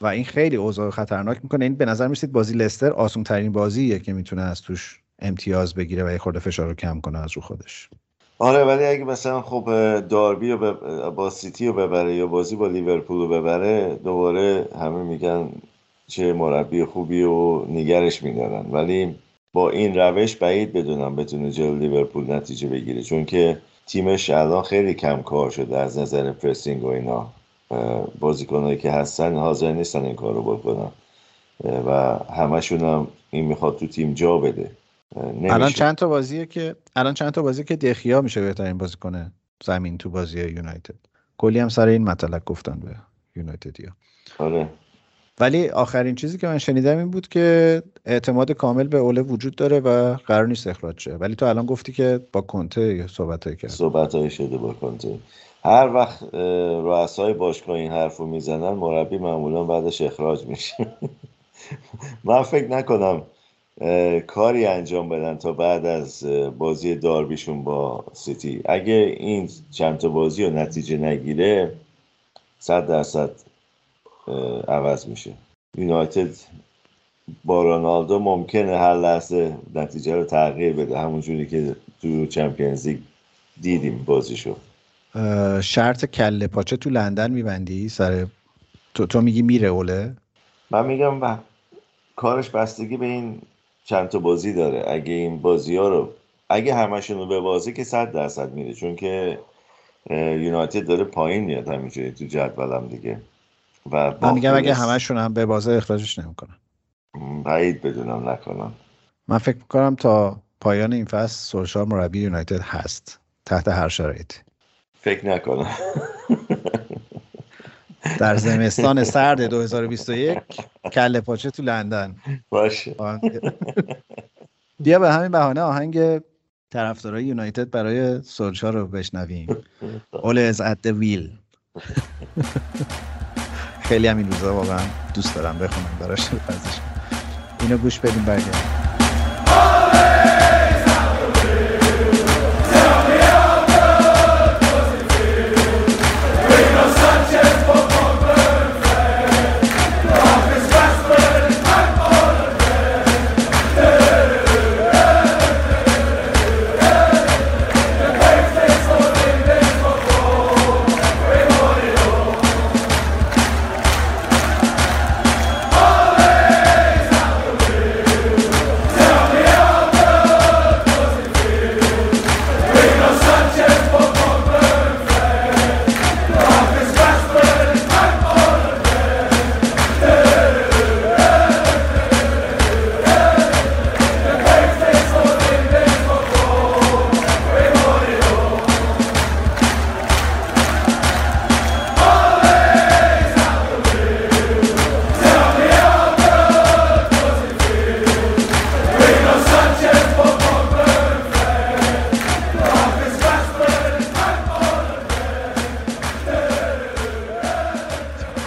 و این خیلی اوضاع خطرناک می‌کنه. این به نظر می‌رسید بازی لستر آسون ترین بازیه که می‌تونه از توش امتیاز بگیره و یه خورده فشار رو کم کنه از رو خودش. آره ولی اگه مثلا خب داربی رو با سیتی رو ببره یا بازی با لیورپول رو ببره دوباره همه میگن چه مربی خوبی و نگرش میدارن. ولی با این روش بعید بدونم بتونه جلو لیورپول نتیجه بگیره. چون که تیمش الان خیلی کم کار شده از نظر پرسینگ و اینا. بازیکنایی که هستن حاضر نیستن این کار رو بکنن و همشون هم این می‌خواد تو تیم جا بده. الان. چند تا بازیه که الان چند تا بازی که دخیا میشه بهترین بازی کنه زمین تو بازی یونایتد. کلی هم سر این مطلب گفتن به یونایتدیا. آره. ولی آخرین چیزی که من شنیدم این بود که اعتماد کامل به اوله وجود داره و قرار نیست اخراج شه. ولی تو الان گفتی که با کنته صحبت کرد صحبت های شده با کنته. هر وقت رؤسای باشگاه این حرف رو می‌زنن مربی معمولا بعدش اخراج میشه. [LAUGHS] من فکر نکنم کاری انجام بدن تا بعد از بازی داربیشون با سیتی. اگه این چند تا بازی رو نتیجه نگیره صد درصد عوض میشه. یونایتد با رونالدو ممکنه هر لحظه نتیجه رو تغییر بده. همونجوری که تو چمپیونز لیگ دیدیم بازیشو. شرط کله پاچه تو لندن میبندی؟ سر تو, تو میگی میره اوله؟ من میگم و کارش بستگی به این چند تا بازی داره. اگه این بازی ها رو اگه همشون رو به بازی که صد درصد میره. چون که یونایتد داره پایین میاد همینجوری تو جدولم دیگه. و من میگم اگه همشون هم به بازه اخراجش نمی‌کنن. بعید بدونم نکنم. من فکر می‌کنم تا پایان این فصل سولشار مربی یونایتد هست تحت هر شرایطی. فکر نکنم. در زمستان سرد 2021 کله پاچه تو لندن. باشه. بیا به همین بهانه آهنگ طرفدارای یونایتد برای سولشار رو بشنویم. [LAUGHS] Is at the wheel. [LAUGHS] خیلی هم این روزا واقعا دوست دارم بخونم براش. [LAUGHS] ورزش اینو گوش بدیم برگردیم.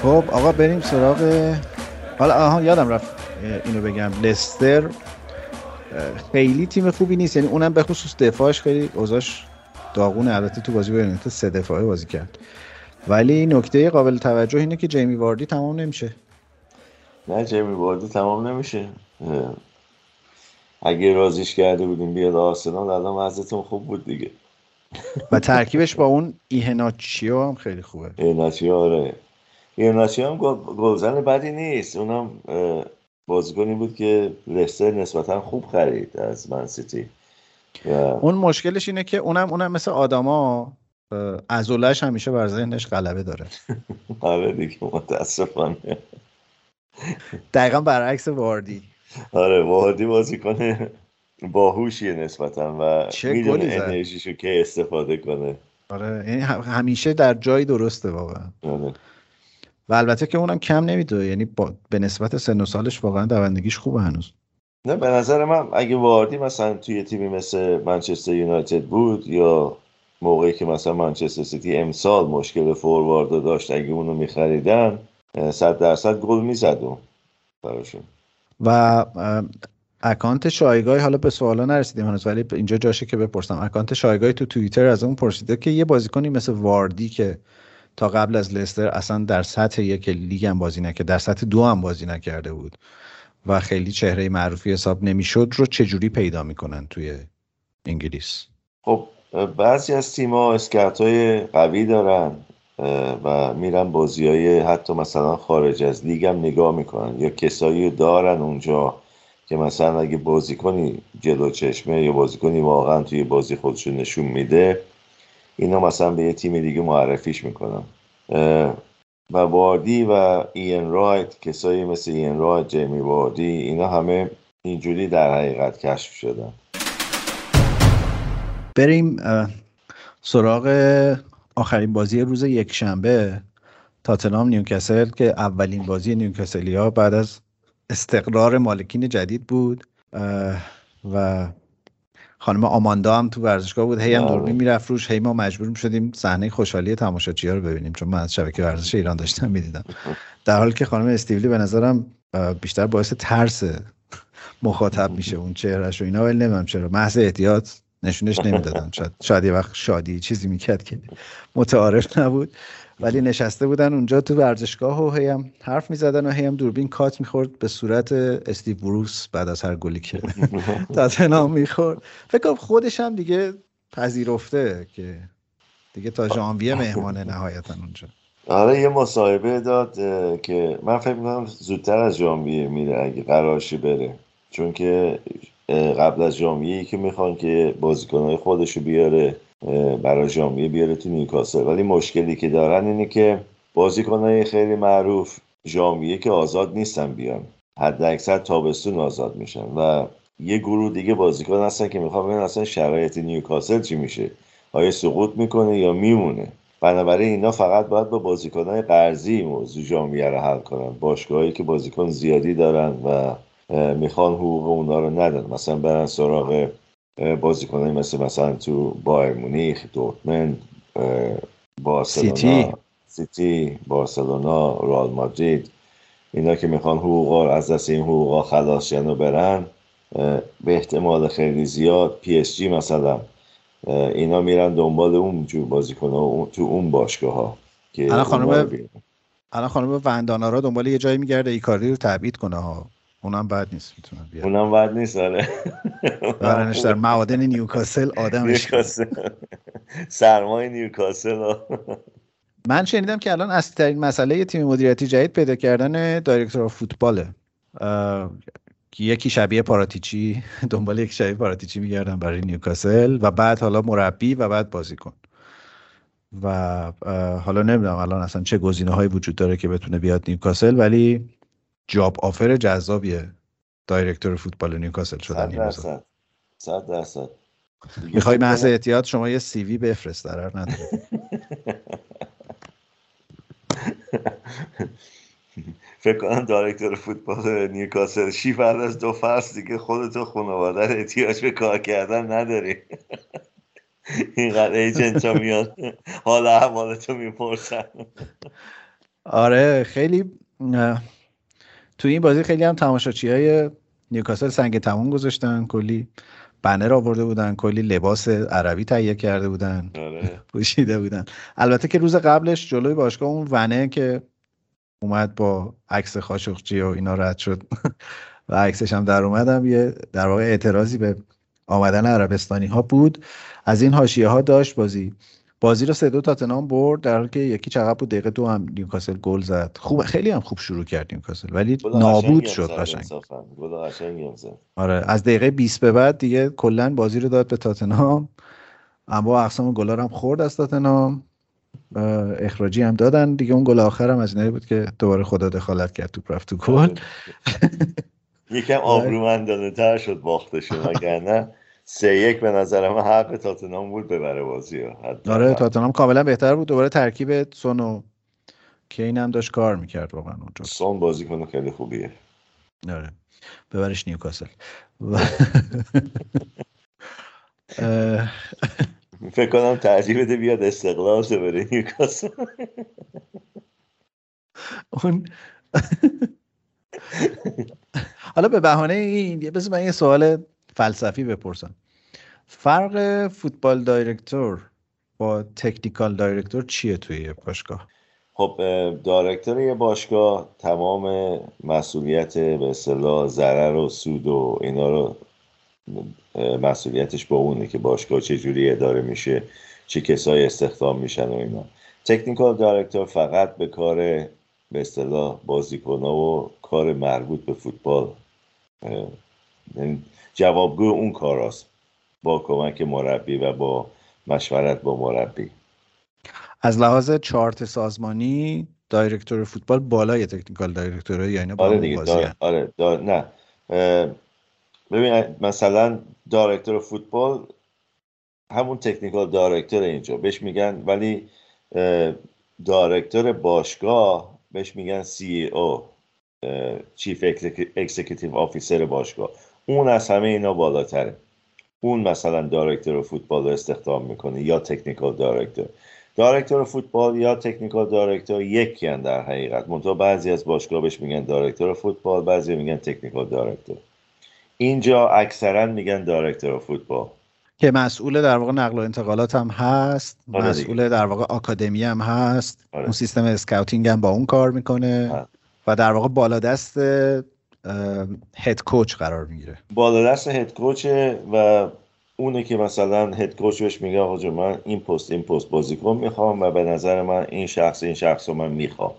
خب آقا بریم سراغ حالا آها یادم رفت اینو بگم. لستر خیلی تیم خوبی نیست یعنی اونم به خصوص دفاعش خیلی اوضاعش داغونه. البته تو بازی با یونایتد سه دفاعه بازی کرد. ولی نکته قابل توجه اینه که جیمی واردی تمام نمیشه. نه جیمی واردی تمام نمیشه. اگه رازیش کرده بودیم بیاد آرسنال الان وضعیتون خوب بود دیگه. و [LAUGHS] ترکیبش با اون ایهناچیو هم خیلی خوبه. ایناچی آره. ایناچی هم گل- گلزن بدی نیست. اونم بازیکنی بود که لستر نسبتا خوب خرید از من سیتی. و اون مشکلش اینه که اونم اونم مثل آدما اه، عضله‌اش همیشه بر ذهنش غلبه داره. [LAUGHS] آره دیگه متاسفانه. دقیقا برعکس واردی. آره واردی بازی کنه باهوشیه نسبتا و می‌دونه. انرژیشو که استفاده کنه. آره هم- همیشه در جایی درسته واقعا. آره. و البته که اونم کم نمی‌دونه یعنی با... به نسبت سن و سالش واقعا دوندگیش خوبه هنوز. نه به نظر من اگه واردی مثلا توی تیمی مثل منچستر یونایتد بود یا موقعی که مثلا منچستر سیتی امسال مشکل فوروارد داشت اگه اونو میخریدن صد درصد گل می‌زد اون براشون. و account شایگاهی حالا به سوالا نرسیدیم هنوز ولی اینجا جاشه که بپرسم. account شایگاهی تو توییتر از اون پرسیده که یه بازیکنی مثل واردی که تا قبل از لستر اصلا در سطح یک لیگ هم بازی نکرد در سطح دو هم بازی نکرده بود و خیلی چهره معروفی حساب نمی‌شد رو چجوری پیدا می‌کنن توی انگلیس؟ خب بعضی از تیم‌ها scout های قوی دارن و میرن بازی های حتی مثلا خارج از لیگ هم نگاه می‌کنن. یا کسایی دارن اونجا که مثلا اگه بازیکنی جلو چشمه یا بازیکنی واقعا توی بازی خودشون نشون میده اینا مثلا به یه تیم دیگه معرفیش می‌کنن. اه، و واردی و این رایت کسایی مثل این رایت جیمی واردی اینا همه اینجوری در حقیقت کشف شدن. بریم سراغ آخرین بازی روز یک شنبه تاتنام نیوکاسل که اولین بازی نیوکاسلیا بعد از استقرار مالکین جدید بود. و خانم آماندا هم تو ورزشگاه بود. هی هم. دوربین می‌رفت روش هی ما مجبور شدیم صحنه خوشحالی تماشاچی‌ها رو ببینیم چون من از شبکه ورزش ایران داشتم می‌دیدم. در حالی که خانم استیولی به نظرم بیشتر باعث ترس مخاطب میشه اون چهرش و اینا ولی نمی‌دونم چرا. محض احتیاط نشونش نمی‌دادن. شاید شاید یه وقت شادی چیزی می‌کرد که متعارف نبود. ولی نشسته بودن اونجا تو ورزشگاه و هی هم حرف می‌زدن و هی هم دوربین کات می‌خورد به صورت استیو بروس بعد از هر گلی که [LAUGHS] تاتنهام می‌خورد. فکر کنم خودش هم دیگه پذیرفته که دیگه تا ژانویه مهمانه نهایتا اونجا. آره یه مصاحبه داد که من فکر می‌کنم زودتر از ژانویه میره اگه قرارشی بره. چون که قبل از ژانویه که می‌خوان که بازیکنهای خودشو بیاره. برای ژانویه بیاره تو نیوکاسل. ولی مشکلی که دارن اینه که بازیکنهای خیلی معروف ژانویه که آزاد نیستن بیان. حد اکثر تابستون آزاد میشن و یه گروه دیگه بازیکن هستن که می‌خوان ببینن اصلا شرایط نیوکاسل چی میشه. آیا سقوط می‌کنه یا میمونه. بنابراین اینا فقط باید با بازیکنهای قرضی موضوع ژانویه رو حل کنن. باشگاهایی که بازیکن زیادی دارن و می‌خوان حقوق اونا رو ندن. مثلا برن سراغ اه، بازیکنایی مثل مثلا تو بایرن مونیخ دورتموند بارسلونا سیتی. سیتی بارسلونا رئال مادرید اینا که می‌خوان حقوقا از دست این حقوقا خلاص و برن به احتمال خیلی زیاد پی اس جی مثلا اینا میرن دنبال اون جور بازیکن ها تو اون باشگاه ها که الان خانم-. الان خانم وندانارا دنبال یه جایی میگرده ایکاردی رو تبعید کنه ها اونم بد نیست می‌تونه بیاد اونم بد نیست آره. برنش در معادن نیوکاسل آدمش سرمای نیوکاسل. من شنیدم که الان اصلی ترین مسئله یه تیم مدیریتی جدید پیدا کردن دایرکتور فوتباله. که یکی شبیه پاراتیچی دنبال یک شبیه پاراتیچی میگردن برای نیوکاسل و بعد حالا مربی و بعد بازیکن. و حالا نمی‌دونم الان اصلا چه گزینه هایی وجود داره که بتونه بیاد نیوکاسل ولی job offer جذابیه. director فوتبال نیوکاسل شدن صد این. درصد. صد درصد. می‌خوای محض احتیاط شما یه CV بفرست ضرر نداره. [LAUGHS] فکر کنم دایرکتور فوتبال نیوکاسل شی بعد از دو فصل دیگه خودت و خانواده رو احتیاج به کار کردن نداری. [LAUGHS] اینقدر ایجنت ها میان حال احوالتو می‌پرسن. آره خیلی تو این بازی خیلی هم تماشاچی های نیوکاسل سنگ تموم گذاشتن. کلی بنر آورده بودن. کلی لباس عربی تهیه کرده بودن. آره. [LAUGHS] پوشیده بودن. البته که روز قبلش جلوی باشگاه اون ونه که اومد با عکس خاشقچی و اینا رد شد. [LAUGHS] و عکسش هم در اومدم یه در واقع اعتراضی به آمدن عربستانی ها بود. از این حاشیه ها داشت بازی. بازی رو سه دو تاتنهام برد در حالی که یکی چقدر بود؟ دقیقه دو هم نیوکاسل گل زد. خوب خیلی هم خوب شروع کرد نیوکاسل ولی نابود شد قشنگ. آره از دقیقه 20 به بعد دیگه کلا بازی رو داد به تاتنهام. اما اقسام گلا هم خورد از تاتنهام. اه، اخراجی هم دادن. دیگه اون گل آخر هم از اینایی بود که دوباره خدا دخالت کرد توپ رفت تو گل. [LAUGHS] یکم آبرومندانه تر شد باختشون وگرنه سه یک به نظر من حق تاتنام بود ببره بازی آره تاتنهام کاملا بهتر بود. دوباره ترکیب سون و کین هم داشت کار می‌کرد واقعا اونجا. سون بازی کنه خیلی خوبیه. آره. ببرش نیوکاسل. [LAUGHS] فکر کنم ترجیح بده بیاد استقلال تو بره نیوکاسل. اون [LAUGHS] حالا به بهانه این بذار من یه سوال فلسفی بپرسم. فرق فوتبال دایرکتور با تکنیکال دایرکتور چیه توی یه باشگاه؟ خب دایرکتور یه باشگاه تمام مسئولیت به اصطلاح ضرر و سود و اینا رو مسئولیتش با اونه که باشگاه چه جوری اداره میشه چه کسایی استخدام میشن و اینا. تکنیکال دایرکتور فقط به کار به اصطلاح بازیکن‌ها و کار مربوط به فوتبال جوابگو اون کاراست. با کمک مربی و با مشورت با مربی. از لحاظ چارت سازمانی دایرکتور فوتبال بالای تکنیکال دایرکتوره یا اینا با آره دیگه دار... آره دار... نه. ببین مثلا director فوتبال همون technical director اینجا. بهش میگن ولی director باشگاه بهش میگن CEO chief executive officer باشگاه. اون از همه اینا بالاتره اون مثلا director فوتبال رو استخدام می‌کنه یا technical director director فوتبال یا technical director یکی در حقیقت منتها بعضی از باشگاه بهش میگن director فوتبال بعضی میگن technical director اینجا اکثرا میگن director فوتبال که مسئول در واقع نقل و انتقالات هم هست آره. مسئول در واقع آکادمی هم هست آره. اون سیستم scouting هم با اون کار می‌کنه آره. و در واقع بالا دست head coach قرار می‌گیره. بالا دست head coach ه و اونه که مثلا head coach بهش میگه آقا من این پست این پست بازیکن می‌خوام و به نظر من این شخص این شخص رو من می‌خوام.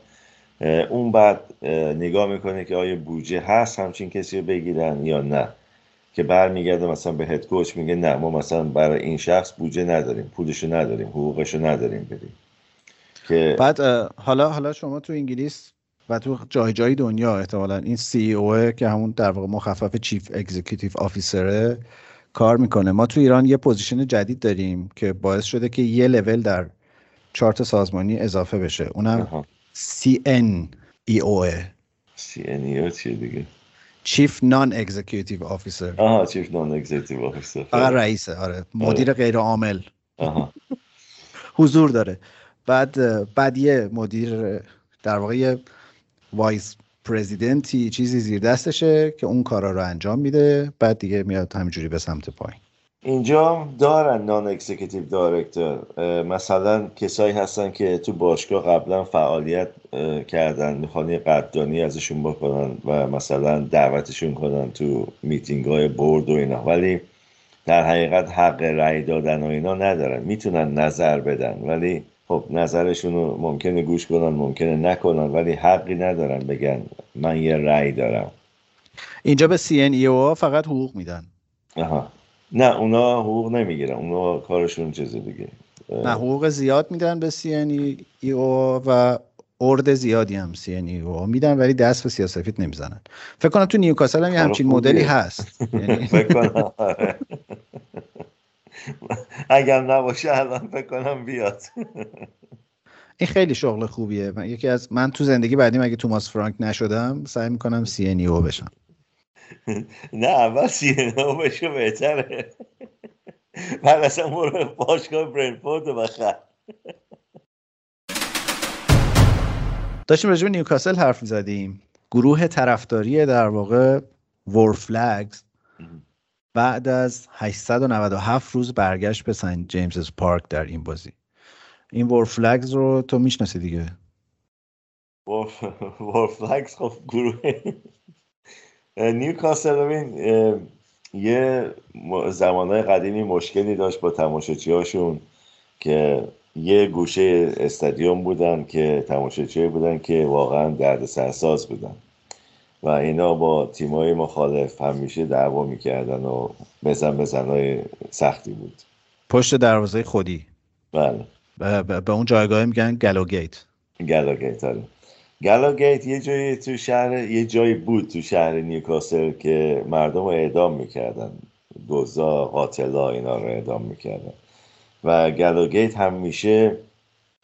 اون بعد اه، نگاه می‌کنه که آیا بودجه هست همچین کسی رو بگیرن یا نه. که برمیگرده مثلا به head coach میگه نه ما مثلا برای این شخص بودجه نداریم پولشو نداریم حقوقشو نداریم بدیم که بعد حالا حالا شما تو انگلیس و تو جای جای دنیا احتمالا این CEO که همون در واقع مخفف chief executive officer ه کار می‌کنه. ما تو ایران یه position جدید داریم که باعث شده که یه لول در چارت سازمانی اضافه بشه. اونم آها. CNEO CNEO چیه دیگه؟ chief non-executive officer آها chief non-executive officer فقط رئیسه آره. مدیر غیر عامل. [LAUGHS] حضور داره. بعد بعد یه مدیر در واقع یه vice president ی چیزی زیر دستشه که اون کارا رو انجام میده بعد دیگه میاد همینجوری به سمت پایین. اینجا دارن non-executive director. مثلا کسایی هستن که تو باشگاه قبلا فعالیت کردن می‌خوان یه قدردانی ازشون بکنن و مثلا دعوتشون کنن تو میتینگ های board و اینا. ولی در حقیقت حق رأی دادن و اینا ندارن. می‌تونن نظر بدن ولی خب نظرشون رو ممکنه گوش کنن ممکنه نکنن ولی حقی ندارن بگن من یه رأی دارم. اینجا به CNEO فقط حقوق میدن. آها. نه اونا حقوق نمی‌گیرن. اونا کارشون چیز دیگه. نه حقوق زیاد میدن به CNEO و ارد زیادی هم CNEO میدن ولی دست به سیاسفید نمی‌زنن. فکر کنم تو نیوکاسل هم یه همچین. مدلی هست. [LAUGHS] یعنی فکر کنم آره. اگر نباشه الان فکر کنم بیاد. این خیلی شغل خوبیه. من یکی از من تو زندگی بعدی اگه توماس فرانک نشدم سعی می‌کنم CNEO بشم. نه اول سینما بشه بهتره. بعد اصلا برو باشگاه برنفورد رو بخر. داشتیم راجع به نیوکاسل حرف زدیم گروه طرفداری در واقع وورفلگز بعد از 897 روز برگشت به سنت جیمز پارک در این بازی. این وورفلگز رو تو می‌شناسی دیگه؟ وارفلکس [LAUGHS] خب گروه. نیوکاسل ببین یه زمانهای قدیمی مشکلی داشت با تماشاچی هاشون که یه گوشه استادیوم بودن که تماشاچی بودن که واقعا درد سرساز بودن. و اینا با تیمای مخالف همیشه دعوا می‌کردن و بزن بزنهای سختی بود. پشت دروازه خودی. بله. به, اون جایگاه میگن Gallowgate Gallowgate آره. Gallowgate یه جایی تو شهر یه جایی بود تو شهر نیوکاسل که مردم رو اعدام می‌کردن. دزدا قاتلا اینا رو اعدام می‌کردن. و Gallowgate همیشه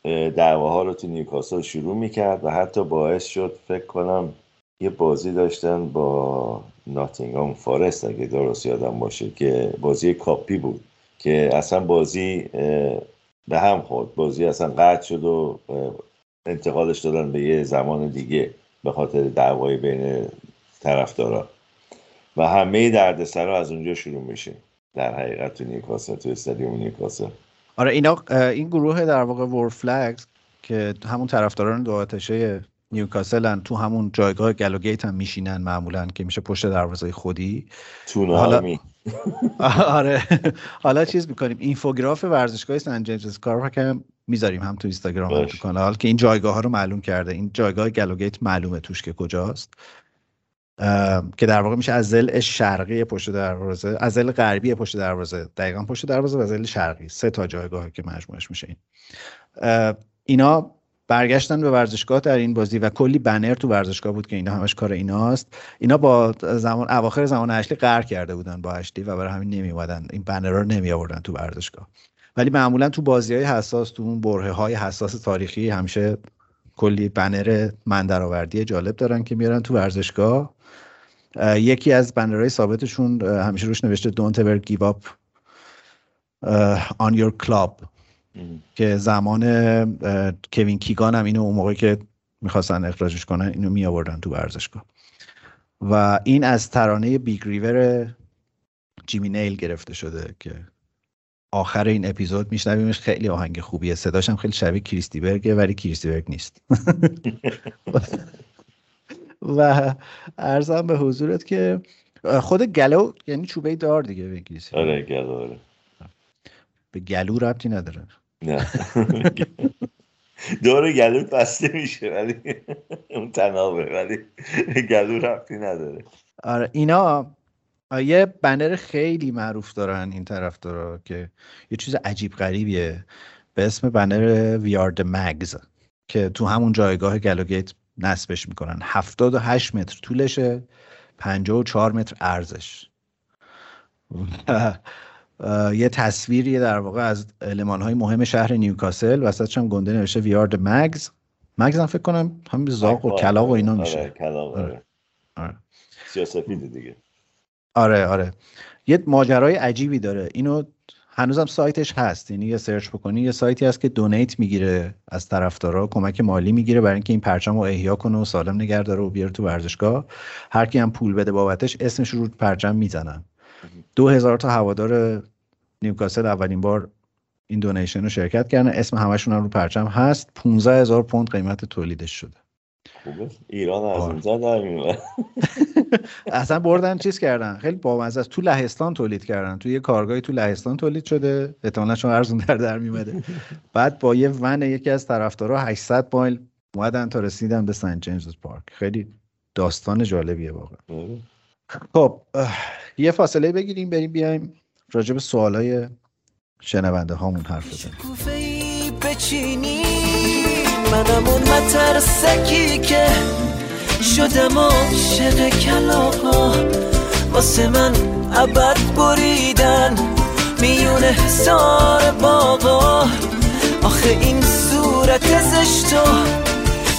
اه، دعواها رو تو نیوکاسل شروع می‌کرد و حتی باعث شد فکر کنم یه بازی داشتن با ناتینگهام فارست اگه درست یادم باشه که بازی کاپی بود که اصلا بازی به هم خورد. بازی اصلا قطع شد و انتقالش دادن به یه زمان دیگه به خاطر دعوای بین طرفدارا و همه دردسرا از اونجا شروع میشه. در حقیقت تو نیوکاسل تو استادیوم نیوکاسل. آره اینا این گروه در واقع Wor Flags که همون طرفداران دو آتشه نیوکاسلن تو همون جایگاه گلوگیت هم میشینن معمولا که میشه پشت دروازه خودی. حالا- [LAUGHS] آره. حالا چیز می‌کنیم. اینفوگراف ورزشگاه سن جیمز اسکار که می‌ذاریم هم تو اینستاگرام هم تو. کانال که این جایگاه ها رو معلوم کرده. این جایگاه گلوگیت معلومه توش که کجاست. که در واقع میشه از ضلع شرقی پشت دروازه از ضلع غربی پشت دروازه دقیقا پشت دروازه و ضلع شرقی. سه تا جایگاه که مجموعش میشه این. اینا برگشتن به ورزشگاه در این بازی و کلی بنر تو ورزشگاه بود که اینا همش کار ایناست. اینا با زمان اواخر زمان اشلی قهر کرده بودن با اشلی و برای همین نمی اومدن این بنرها رو نمی آوردن تو ورزشگاه. ولی معمولا تو بازی های حساس تو اون برهه های حساس تاریخی همیشه کلی بنر من درآوردی جالب دارن که میارن تو ورزشگاه. اه، یکی از بنرهای ثابتشون همیشه روش نوشته don't ever give up on your club. که زمان کوین کیگان هم اینو اون موقعی که می‌خواستن اخراجش کنن اینو می آوردن تو ورزشگاه. و این از ترانه Big River جیمی نیل گرفته شده که آخر این اپیزود میشنویمش. خیلی آهنگ خوبیه. صداش هم خیلی شبیه کریستی برگه ولی کریستی برگ نیست. [LAUGHS] و ارزم به حضورت که خود گلو یعنی چوبه دار دیگه به انگلیسی. آره گلو آره. به گلو ربطی نداره. نه. دور گلو بسته میشه ولی اون تنابه ولی گلو رفتی نداره. آره اینا یه بنر خیلی معروف دارن این طرفدارا که یه چیز عجیب غریبیه. به اسم بنر وی آر مگز که تو همون جایگاه گلوگیت نصبش می‌کنن. 78 متر طولشه 54 متر ارزش یه تصویری در واقع از علمان های مهم شهر نیوکاسل. وسطش هم گنده نوشته وی آر مگز مگز هم فکر کنم همین زاق و کلاق و اینا آره، میشه. آره. آره. آره. دیگه. آره آره. یه ماجرای عجیبی داره. اینو هنوزم سایتش هست. یعنی یه سرچ بکنی یه سایتی هست که دونیت می‌گیره از طرفدارا کمک مالی می‌گیره برای اینکه این پرچم رو احیا کنه و سالم نگه داره و بیاره تو ورزشگاه. هر کی هم پول بده بابتش اسمش رو پرچم می‌زنن. دو هزار تا هوادار نیوکاسل اولین بار این دونیشن رو شرکت کردن. اسم همشون هم رو پرچم هست. 15 هزار پوند قیمت تولیدش شده. خوبه. ایران از آره. اونجا در میومد [LAUGHS] اصلا بردن چیز کردن. خیلی بامزه است. تو لهستان تولید کردن. تو یه کارگاهی تو لهستان تولید شده. احتمالاً چون ارزون در در میومده [LAUGHS] بعد با یه ون یکی از طرفدارا 800 مایل اومدن تا رسیدن به سنت جیمز پارک. خیلی داستان جالبیه واقعا. آره. خب یه فاصله بگیریم بریم بیایم راجع به سوالای شنونده هامون حرف بزنیم. بچینی منم اون مترسکی که شدم عاشق کلاقا واسه من ابد بریدن میون حسار باقا آخه این صورت زشتو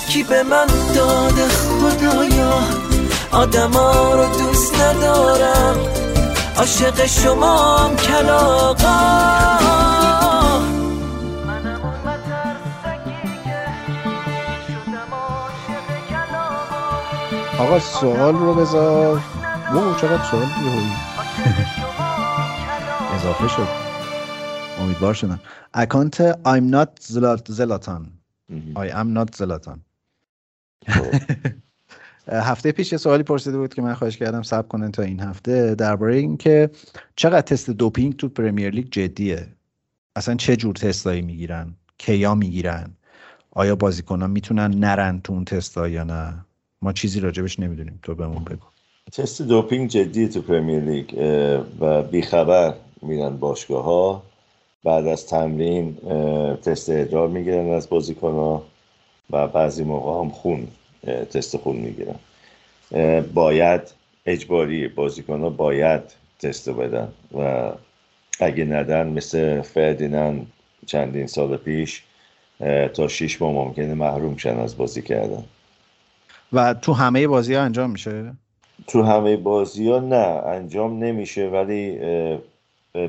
کی به من داده خدایا؟ آدما رو دوست ندارم. عاشق کلاقا شدم عاشق کلاغا آقا سوال رو بذار. او چقدر سوال یهویی اضافه شد. امیدوار شدم. اکانت I'm not زلات- زلاتان I am not زلاتان. [LAUGHS] هفته پیش یه سوالی پرسیده بود که من خواهش کردم سب کنن تا این هفته درباره اینکه چقدر تست دوپینگ تو پرمیر لیگ جدیه؟ اصلا چه جور تستایی می‌گیرن؟ کیا می‌گیرن؟ آیا بازیکنان می‌تونن نرن تو اون تستا یا نه؟ ما چیزی راجبش نمی‌دونیم. تو بهمون بگو. تست دوپینگ جدی تو پرمیر لیگ و بیخبر میرن باشگاه ها بعد از تمرین تست ادرار می‌گیرن از بازیکن ها و بعضی موقع هم خون. تست خون می‌گیرن باید اجباری بازیکن ها باید تست بدن و اگه ندن مثل فردینان چندین سال پیش تا شیش ماه ممکنه محروم شن از بازی کردن. و تو همه بازی ها انجام میشه؟ تو همه بازی ها نه انجام نمیشه ولی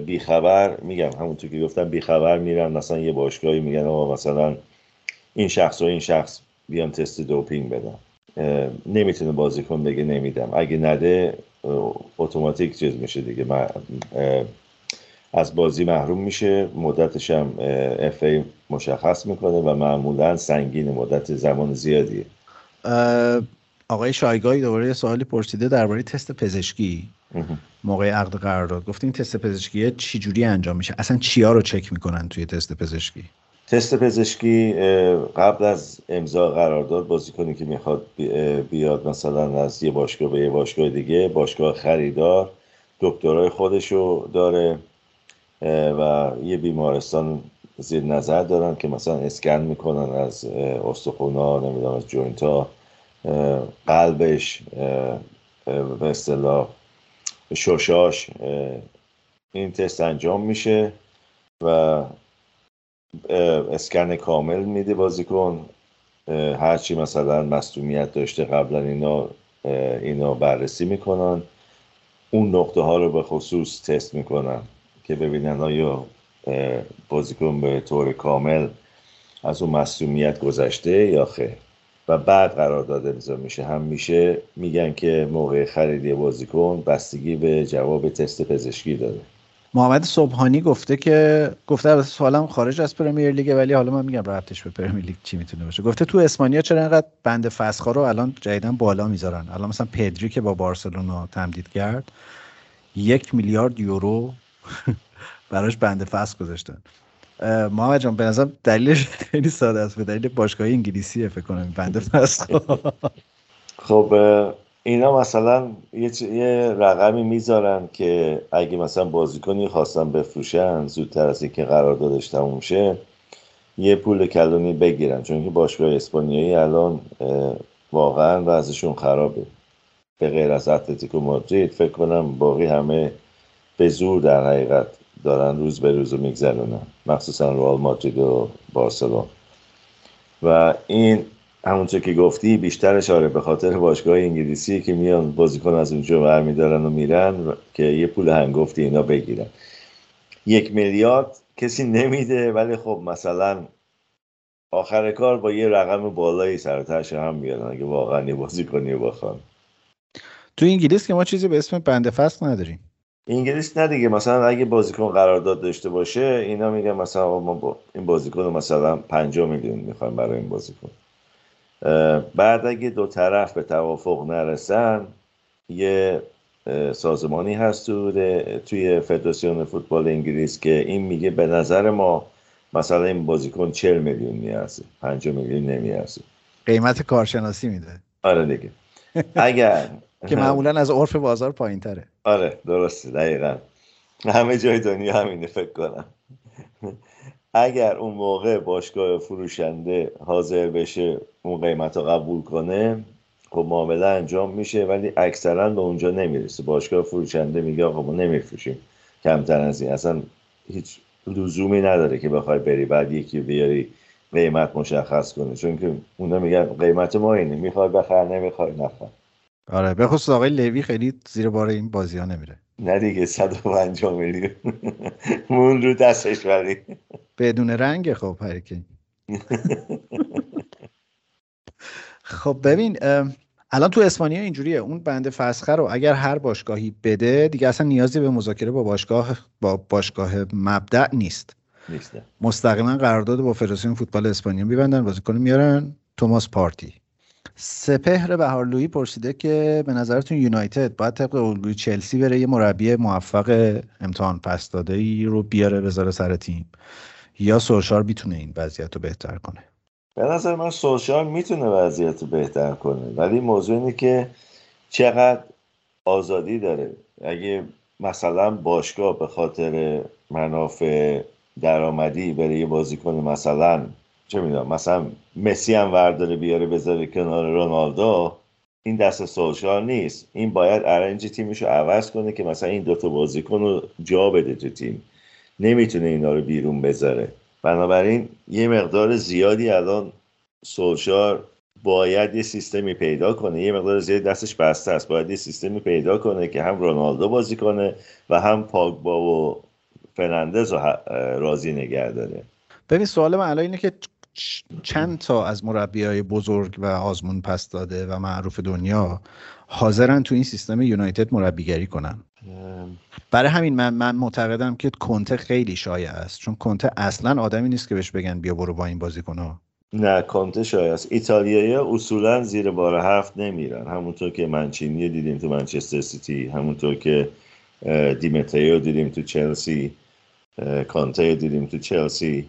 بیخبر میگم همونطور که گفتم بیخبر میرن مثلا یه باشگاهی میگن آقا مثلا این شخص و این شخص بیان تست دوپینگ اه، نمی‌تونه بازیکن بگه نمیدم. اگه نده اتوماتیک چیز میشه دیگه. من از بازی محروم میشه. مدتش هم اف ای مشخص می‌کنه و معمولا سنگین مدت زمان زیادیه. آقای شایگاهی دوباره یه سوالی پرسیده درباره تست پزشکی. موقع عقد قرارداد. گفتین تست پزشکی چی جوری انجام میشه؟ اصلا چیا رو چک می‌کنن توی تست پزشکی؟ تست پزشکی قبل از امضا قرارداد بازیکنی که می‌خواد بیاد مثلا از یه باشگاه به یه باشگاه دیگه باشگاه خریدار دکترای خودشو داره و یه بیمارستان زیر نظر دارن که مثلا اسکن می‌کنن از استخونا نمی‌دونم از joint ها قلبش به اصطلاح ششاش این تست انجام میشه و اسکن کامل میده بازیکن. هرچی مثلا مصدومیت داشته قبلا اینا اینا بررسی می‌کنن. اون نقطه ها رو به خصوص تست می‌کنن که ببینن آیا بازیکن به طور کامل از اون مصدومیت گذشته یا خیر. و بعد قرارداد امضا میشه. هم میشه میگن که موقع خرید بازیکن بستگی به جواب تست پزشکی داره محمد صبحانی گفته که گفته البته سوالم خارج از پرمیر لیگ ولی حالا من میگم ربطش به پرمیر لیگ چی می‌تونه باشه. گفته تو اسپانیا چرا اینقدر بند فسخا رو الان جدیدن بالا می‌ذارن؟ الان مثلا پدری که با بارسلونا تمدید کرد یک میلیارد یورو [LAUGHS] براش بند فسخ گذاشتن. محمد جان به نظرم دلیلش خیلی ساده است به دلیل باشگاه انگلیسیه فکر کنم بند فسخ خب اینا مثلا یه, یه رقمی می‌ذارن که اگه مثلا بازیکنی خواستن بفروشن زودتر از اینکه قراردادش تموم شه یه پول کلانی بگیرن. چون که باشگاه اسپانیایی الان واقعا وضعشون خرابه. به غیر از اتلتیکو مادرید فکر کنم باقی همه به زور در حقیقت دارن روز به روز رو میگذرونن. مخصوصا رئال مادرید و بارسلون و این همونطور که گفتی بیشترش آره به خاطر باشگاه انگلیسی که میان بازیکن از اونجا برمیدارن و میرن و- که یه پول هنگفتی اینا بگیرن. یک میلیارد کسی نمیده ولی خب مثلا آخر کار با یه رقم بالایی سر هم میارن اگه واقعا یه بازیکنی بخوان. تو انگلیس که ما چیزی به اسم بند فسخ نداریم. انگلیس نه دیگه مثلا اگه بازیکن قرارداد داشته باشه اینا میگن مثلا ما با این بازیکن مثلا 5 میلیون می‌خوایم برای این بازیکن. بعد اگه دو طرف به توافق نرسن یه سازمانی هست تو توی فدراسیون فوتبال انگلیس که این میگه به نظر ما مثلا این بازیکن 40 میلیون میارزه 5 میلیون نمیارزه. قیمت کارشناسی میده. آره دیگه. اگر که معمولا از عرف بازار پایین تره آره درسته دقیقا. همه جای دنیا همینه فکر کنم. اگر اون موقع باشگاه فروشنده حاضر بشه اون قیمت رو قبول کنه خب معامله انجام میشه ولی اکثرا به اونجا نمی‌رسه. باشگاه فروشنده میگه آقا ما نمیفروشیم کمتر از این. اصلا هیچ لزومی نداره که بخوای بری بعد یکی بیاری قیمت مشخص کنه. چون که اونا میگن قیمت ما اینه. می‌خوای بخر نمی‌خوای نخر. آره به خصوص آقای لوی خیلی زیر بار این بازی ها نمیره. نه دیگه 150 میلیون. مون رو دستش ولی. بدون رنگ خب هرکی. خب ببین الان تو اسپانیا اینجوریه. اون بند فسخه رو اگر هر باشگاهی بده دیگه اصلا نیازی به مذاکره با باشگاه با باشگاه مبدع نیست. نیستم مستقیما قرارداد با فدراسیون فوتبال اسپانیا میبندن بازیکن میارن. توماس پارتی. سپهر بهارلویی پرسیده که به نظرتون یونایتد باید طبق الگوی چلسی بره یه مربی موفق امتحان پس داده ای رو بیاره بذاره سر تیم؟ یا سولشار می‌تونه این وضعیت رو بهتر کنه؟ به نظر من سوشال می‌تونه وضعیت رو بهتر کنه ولی موضوع اینه که چقدر آزادی داره. اگه مثلا باشگاه به خاطر منافع درآمدی بره یه بازیکن مثلا چه می‌دونم مثلا مسی هم ورداره بیاره بذاره کنار رونالدو این دست سولشار نیست. این باید ارنج تیمش رو عوض کنه که مثلا این دوتا بازیکن رو جا بده تو تیم. نمی‌تونه اینا رو بیرون بذاره. بنابراین یه مقدار زیادی الان سولشار باید یه سیستمی پیدا کنه. یه مقدار زیادی دستش بسته است. باید یه سیستمی پیدا کنه که هم رونالدو بازی کنه و هم پاگبا و فرناندز رو راضی نگه داره. ببین سوال من الان اینه که چند تا از مربی های بزرگ و آزمون پس داده و معروف دنیا حاضرن تو این سیستم یونایتد مربیگری کنن. برای همین من من معتقدم که کنته خیلی شایع است چون کنته اصلا آدمی نیست که بهش بگن بیا برو با این بازیکن ها. نه کانته شاید است. ایتالیایی اصولا زیر بار هفت نمیرن. همونطور که منچینی دیدیم تو منچستر سیتی همونطور که اه، دیمتریو دیدیم تو چلسی کانته دیدیم تو چلسی.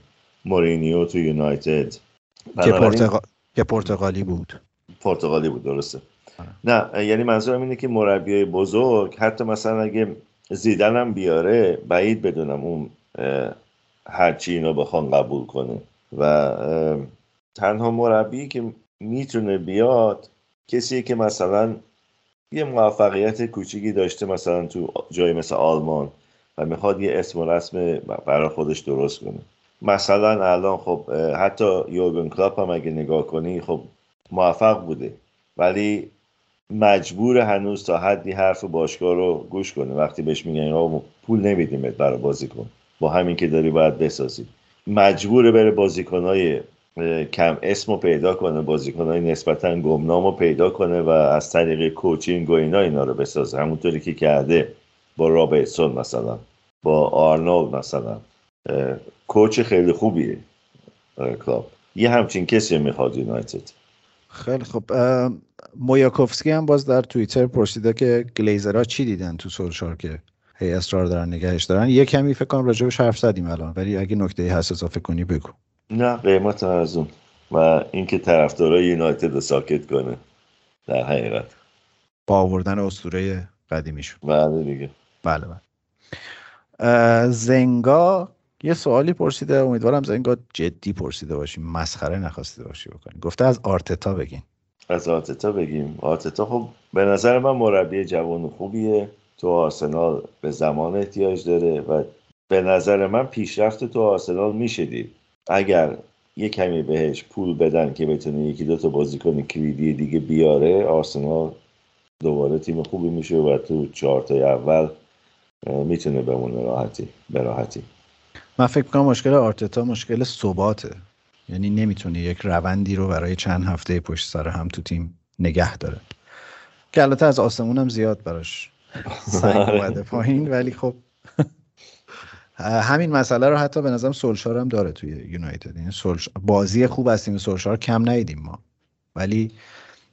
مورینیو تو یونایتد. که پرتغال که پرتغالی بود. پرتغالی بود درسته. آره. نه یعنی منظورم اینه که مربیای بزرگ حتی مثلا اگه زیدن هم بیاره بعید بدونم اون هرچی اینو بخوان قبول کنه. و تنها مربی که می‌تونه بیاد کسی که مثلا یه موفقیت کوچیکی داشته مثلا تو جای مثل آلمان و می‌خواد یه اسم و رسم برای خودش درست کنه. مثلا الان خب حتی یورگن کلاپ هم اگه نگاه کنی خب موفق بوده. ولی مجبور هنوز تا حدی حرف باشگاه رو گوش کنه وقتی بهش میگن آقا پول نمیدیم برای بازیکن. با همین که داری باید بسازی. مجبور بره بازیکنهای کم اسم رو پیدا کنه بازیکنهای نسبتا گمنام پیدا کنه و از طریق coaching و اینا اینا رو بسازه. همونطوری که کرده با رابرتسون مثلا با آرنولد مثلا. coach خیلی خوبیه کلاپ. یه همچین کسی می‌خواد یونایتد؟ خیلی خب اه، مویاکوفسکی هم باز در توییتر پرسیده که گلیزرها چی دیدن تو سولشار که هی اصرار دارن نگهش دارن. یه کمی فکر کنم راجبش حرف زدیم الان ولی اگه نکته هست اضافه کنی بگو. نه قیمت ارزون. و اینکه طرفدارای یونایتد رو ساکت کنه. در حقیقت. با آوردن اسطوره قدیمیشون. بله دیگه. بله بله. زنگا یه سوالی پرسیده امیدوارم زنگا جدی پرسیده باشیم مسخره نخواسته باشی بکنی. گفته از آرتتا بگین. از آرتتا بگیم. آرتتا خب به نظر من مربی جوان خوبیه. تو آرسنال به زمان احتیاج داره و به نظر من پیشرفت تو آرسنال میشه دید. اگر یه کمی بهش پول بدن که بتونه یکی دو تا بازیکن کلیدی دیگه بیاره آرسنال دوباره تیم خوبی میشه و تو چهارتای اول اه، می‌تونه بمونه راحتی به راحتی. من فکر کنم مشکل آرتتا مشکل ثباته. یعنی نمی‌تونه یک روندی رو برای چند هفته پشت سر هم تو تیم نگه داره. که البته از آسمون هم زیاد براش سنگ اومده پایین ولی خب. همین مسئله رو حتی به نظرم سولشار هم داره توی یونایتد. یعنی سولش... بازی خوب از تیم سولشار کم ندیدیم ما. ولی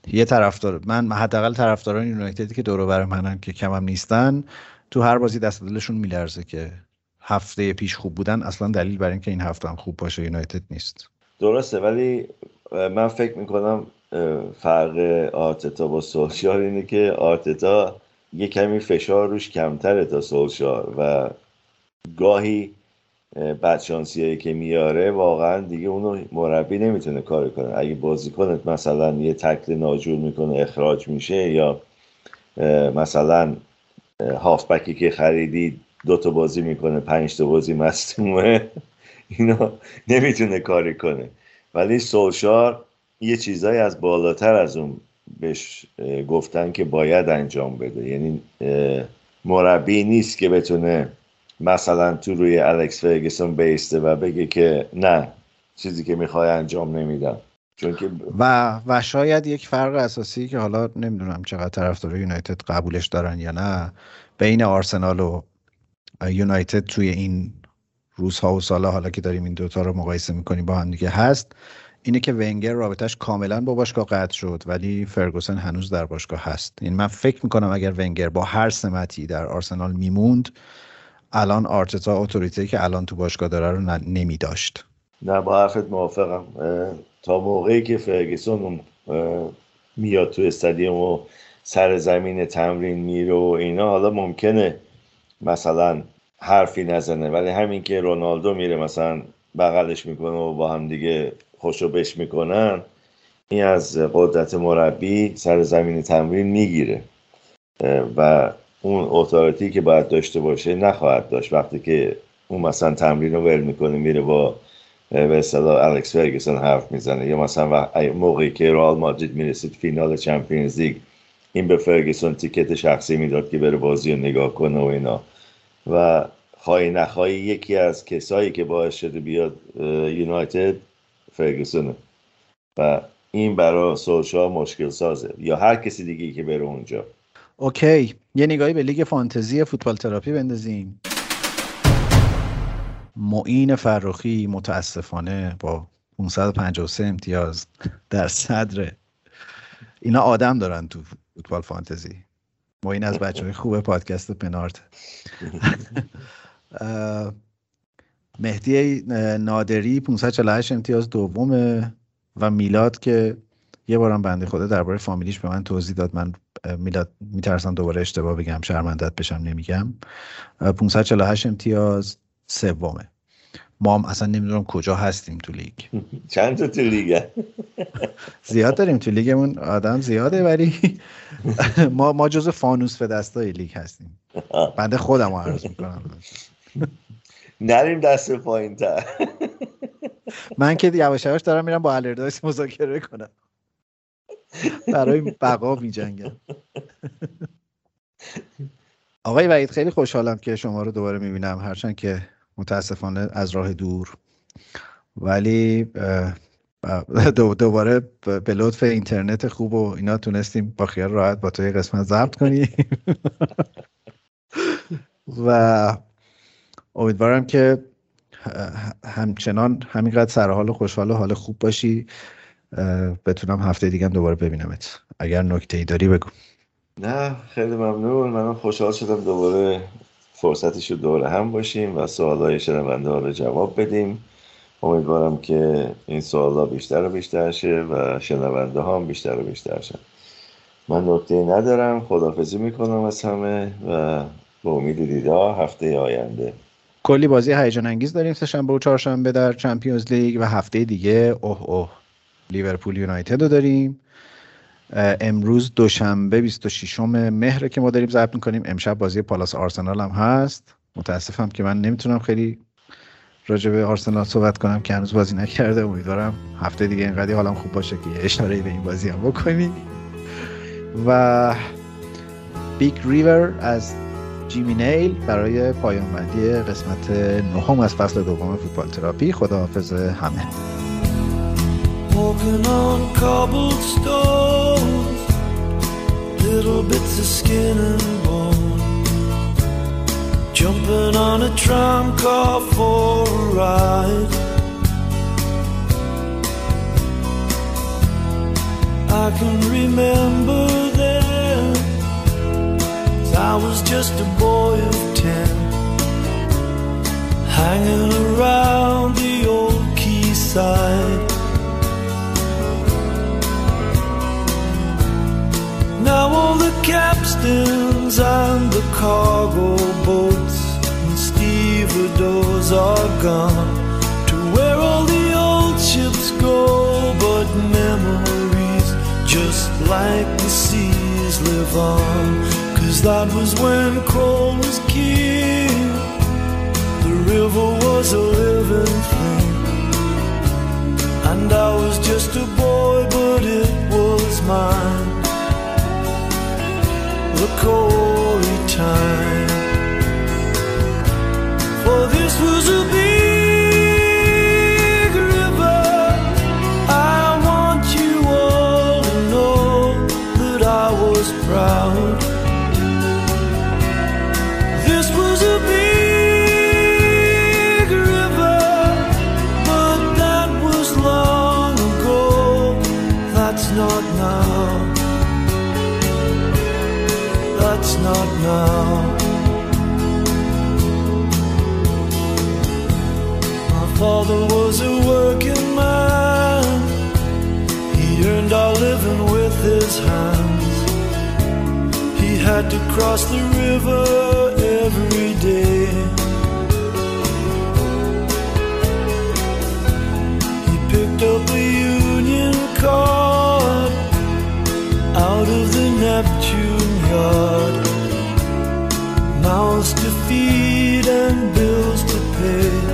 یه طرفدار من حداقل طرفداران یونایتدی که دور و بر منن که کمم نیستن تو هر بازی دست دلشون میلرزه که هفته پیش خوب بودن اصلا دلیل بر اینکه این هفته هم خوب باشه یونایتد نیست. درسته ولی من فکر می‌کنم فرق آرتتا با سولشار اینه که آرتتا یه کمی فشار روش کمتره تا سولشار و گاهی اه، بدشانسیایی که میاره واقعا دیگه اونو مربی نمی‌تونه کار کنه. اگه بازیکنت مثلا یه تکل ناجور می‌کنه اخراج میشه یا مثلا هافبکی که خریدی دو تا بازی می‌کنه پنج تا بازی مصدومه. اینا نمی‌تونه کاری کنه. ولی سولشار یه چیزایی از بالاتر از اون بهش گفتن که باید انجام بده. یعنی مربی نیست که بتونه مثلا تو روی الکس فرگسون بیسته و بگه که نه چیزی که می‌خوای انجام نمیدم. چون که و و شاید یک فرق اساسی که حالا نمی‌دونم چقدر طرفدار یونایتد قبولش دارن یا نه بین آرسنال و یونایتد توی این روزها و سالها حالا که داریم این دوتا رو مقایسه می‌کنیم با هم دیگه هست. اینه که ونگر رابطش کاملا با باشگاه قطع شد ولی فرگوسن هنوز در باشگاه هست. این من فکر می‌کنم اگر ونگر با هر سمتی در آرسنال میموند الان آرتتا اتوریته که الان تو باشگاه داره رو نمیداشت. نه با حرفت موافقم. تا موقعی که فرگسون میاد تو استادیوم و سر زمین تمرین میره و اینا حالا ممکنه مثلا حرفی نزنه ولی همین که رونالدو میره مثلا بغلش می‌کنه و با هم دیگه خوشو بش می‌کنن این از قدرت مربی سر زمین تمرین می‌گیره. و اون اتوریتی که باید داشته باشه نخواهد داشت. وقتی که اون مثلا تمرین رو ول می‌کنه میره با به اصطلاح الکس فرگسون حرف می‌زنه. یا مثلا موقعی که رئال مادرید می‌رسید فینال چمپیونز لیگ این به فرگسون ticket شخصی می‌داد که بره بازی رو نگاه کنه و اینا. و خواهی نخواهی یکی از کسایی که باعث شده بیاد یونایتد فرگسونه. و این برای سولشار مشکل سازه. یا هر کسی دیگه که بره اونجا. okay. یه نگاهی به لیگ فانتزی فوتبال تراپی بندازیم معین فرخی متاسفانه با 553 امتیاز در صدر. اینا آدم دارن تو فوتبال فانتزی. معین از بچه های خوب پادکست پنارت. [LAUGHS] مهدی نادری 548 امتیاز دومه و میلاد که یه بارم بنده خدا درباره فامیلیش به من توضیح داد. من میلاد میترسم دوباره اشتباه بگم شرمندت بشم نمیگم. 548 امتیاز سومه. ما هم اصلا نمی‌دونم کجا هستیم تو لیگ. [LAUGHS] چند تا تو لیگه زیاد داریم تو لیگمون آدم زیاده ولی [LAUGHS] ما ما جز فانوس به دستای لیگ هستیم. بنده خودم رو عرض می‌کنم. نریم دست پایین تر من که یواش یواش دارم میرم با الردایس مذاکره کنم. برای بقا می جنگم. آقای وحید خیلی خوشحالم که شما رو دوباره می‌بینم. هرچند که متاسفانه از راه دور. ولی دوباره به لطف اینترنت خوب و اینا تونستیم با خیال راحت با تو یه قسمت ضبط کنیم. و امیدوارم که همچنان همینقدر سر حال و خوشحال و حال خوب باشی. بتونم هفته دیگه دوباره ببینمت. اگر نکته ای داری بگو. نه خیلی ممنون. من خوشحال شدم دوباره فرصتش رو دوره هم باشیم و سوالای شنونده ها رو جواب بدیم. امیدوارم که این سوالا بیشتر و بیشتر شه و شنونده ها هم بیشتر و بیشتر شن من نکته ندارم. خدافزی می‌کنم از همه و به امید دیدار هفته آینده. کلی بازی هیجان انگیز داریم. سهشنبه و چهارشنبه در چمپیونز لیگ و هفته دیگه. اوه اوه. لیورپول یونایتد رو داریم. امروز دوشنبه 26 مهر که ما داریم ضبط می‌کنیم. امشب بازی پالاس آرسنال هم هست. متاسفم که من نمی‌تونم خیلی راجع به آرسنال صحبت کنم که هنوز بازی نکرده. امیدوارم هفته دیگه اینقدر حالم خوب باشه که اشاره به این بازی هم بکنیم و Big River از جیمی نیل برای پایان بندی قسمت نهم از فصل دوم فوتبال تراپی. خداحافظ همه. Little bits of skin and bone. Jumping on a tram car for a ride. I can remember then, I was just a boy of ten, hanging around the old quayside. Now all the capstans and the cargo boats and stevedores are gone to where all the old ships go, but memories just like the seas live on. Cause that was when coal was king, the river was a living thing. And I was just a boy, but it was mine the Corey time. For this was a big not now. My father was a working man, he earned our living with his hands. He had to cross the river every day. He picked up a union card out of the Neptune yard. House to feed and bills to pay.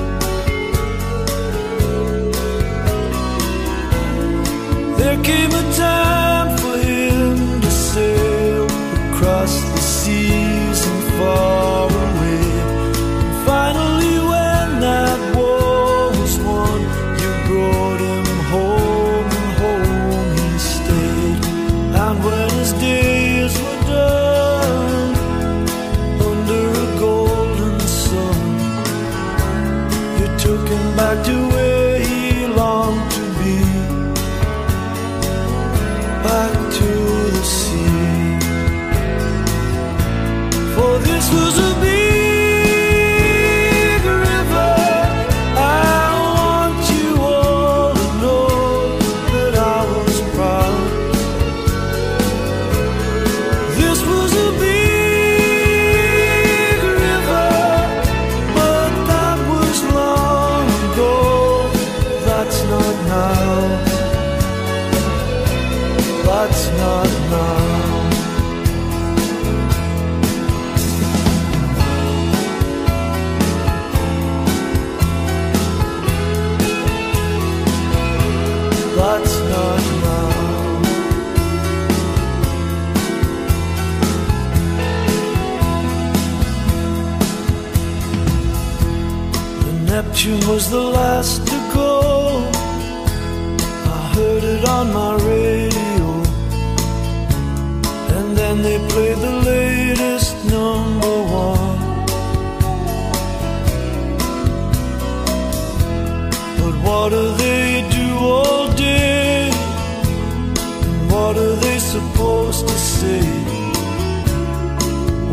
The was the last to go. I heard it on my radio. And then they played the latest number one. But what do they do all day? And what are they supposed to say?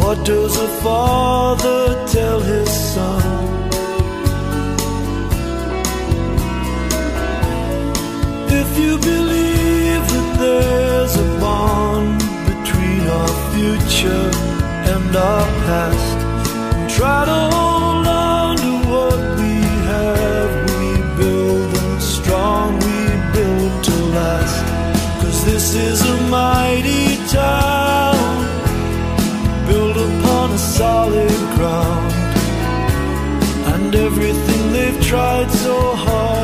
What does a father tell his son? You believe that there's a bond between our future and our past, and try to hold on to what we have, we build them strong, we build to last. Cause this is a mighty town, built upon a solid ground, and everything they've tried so hard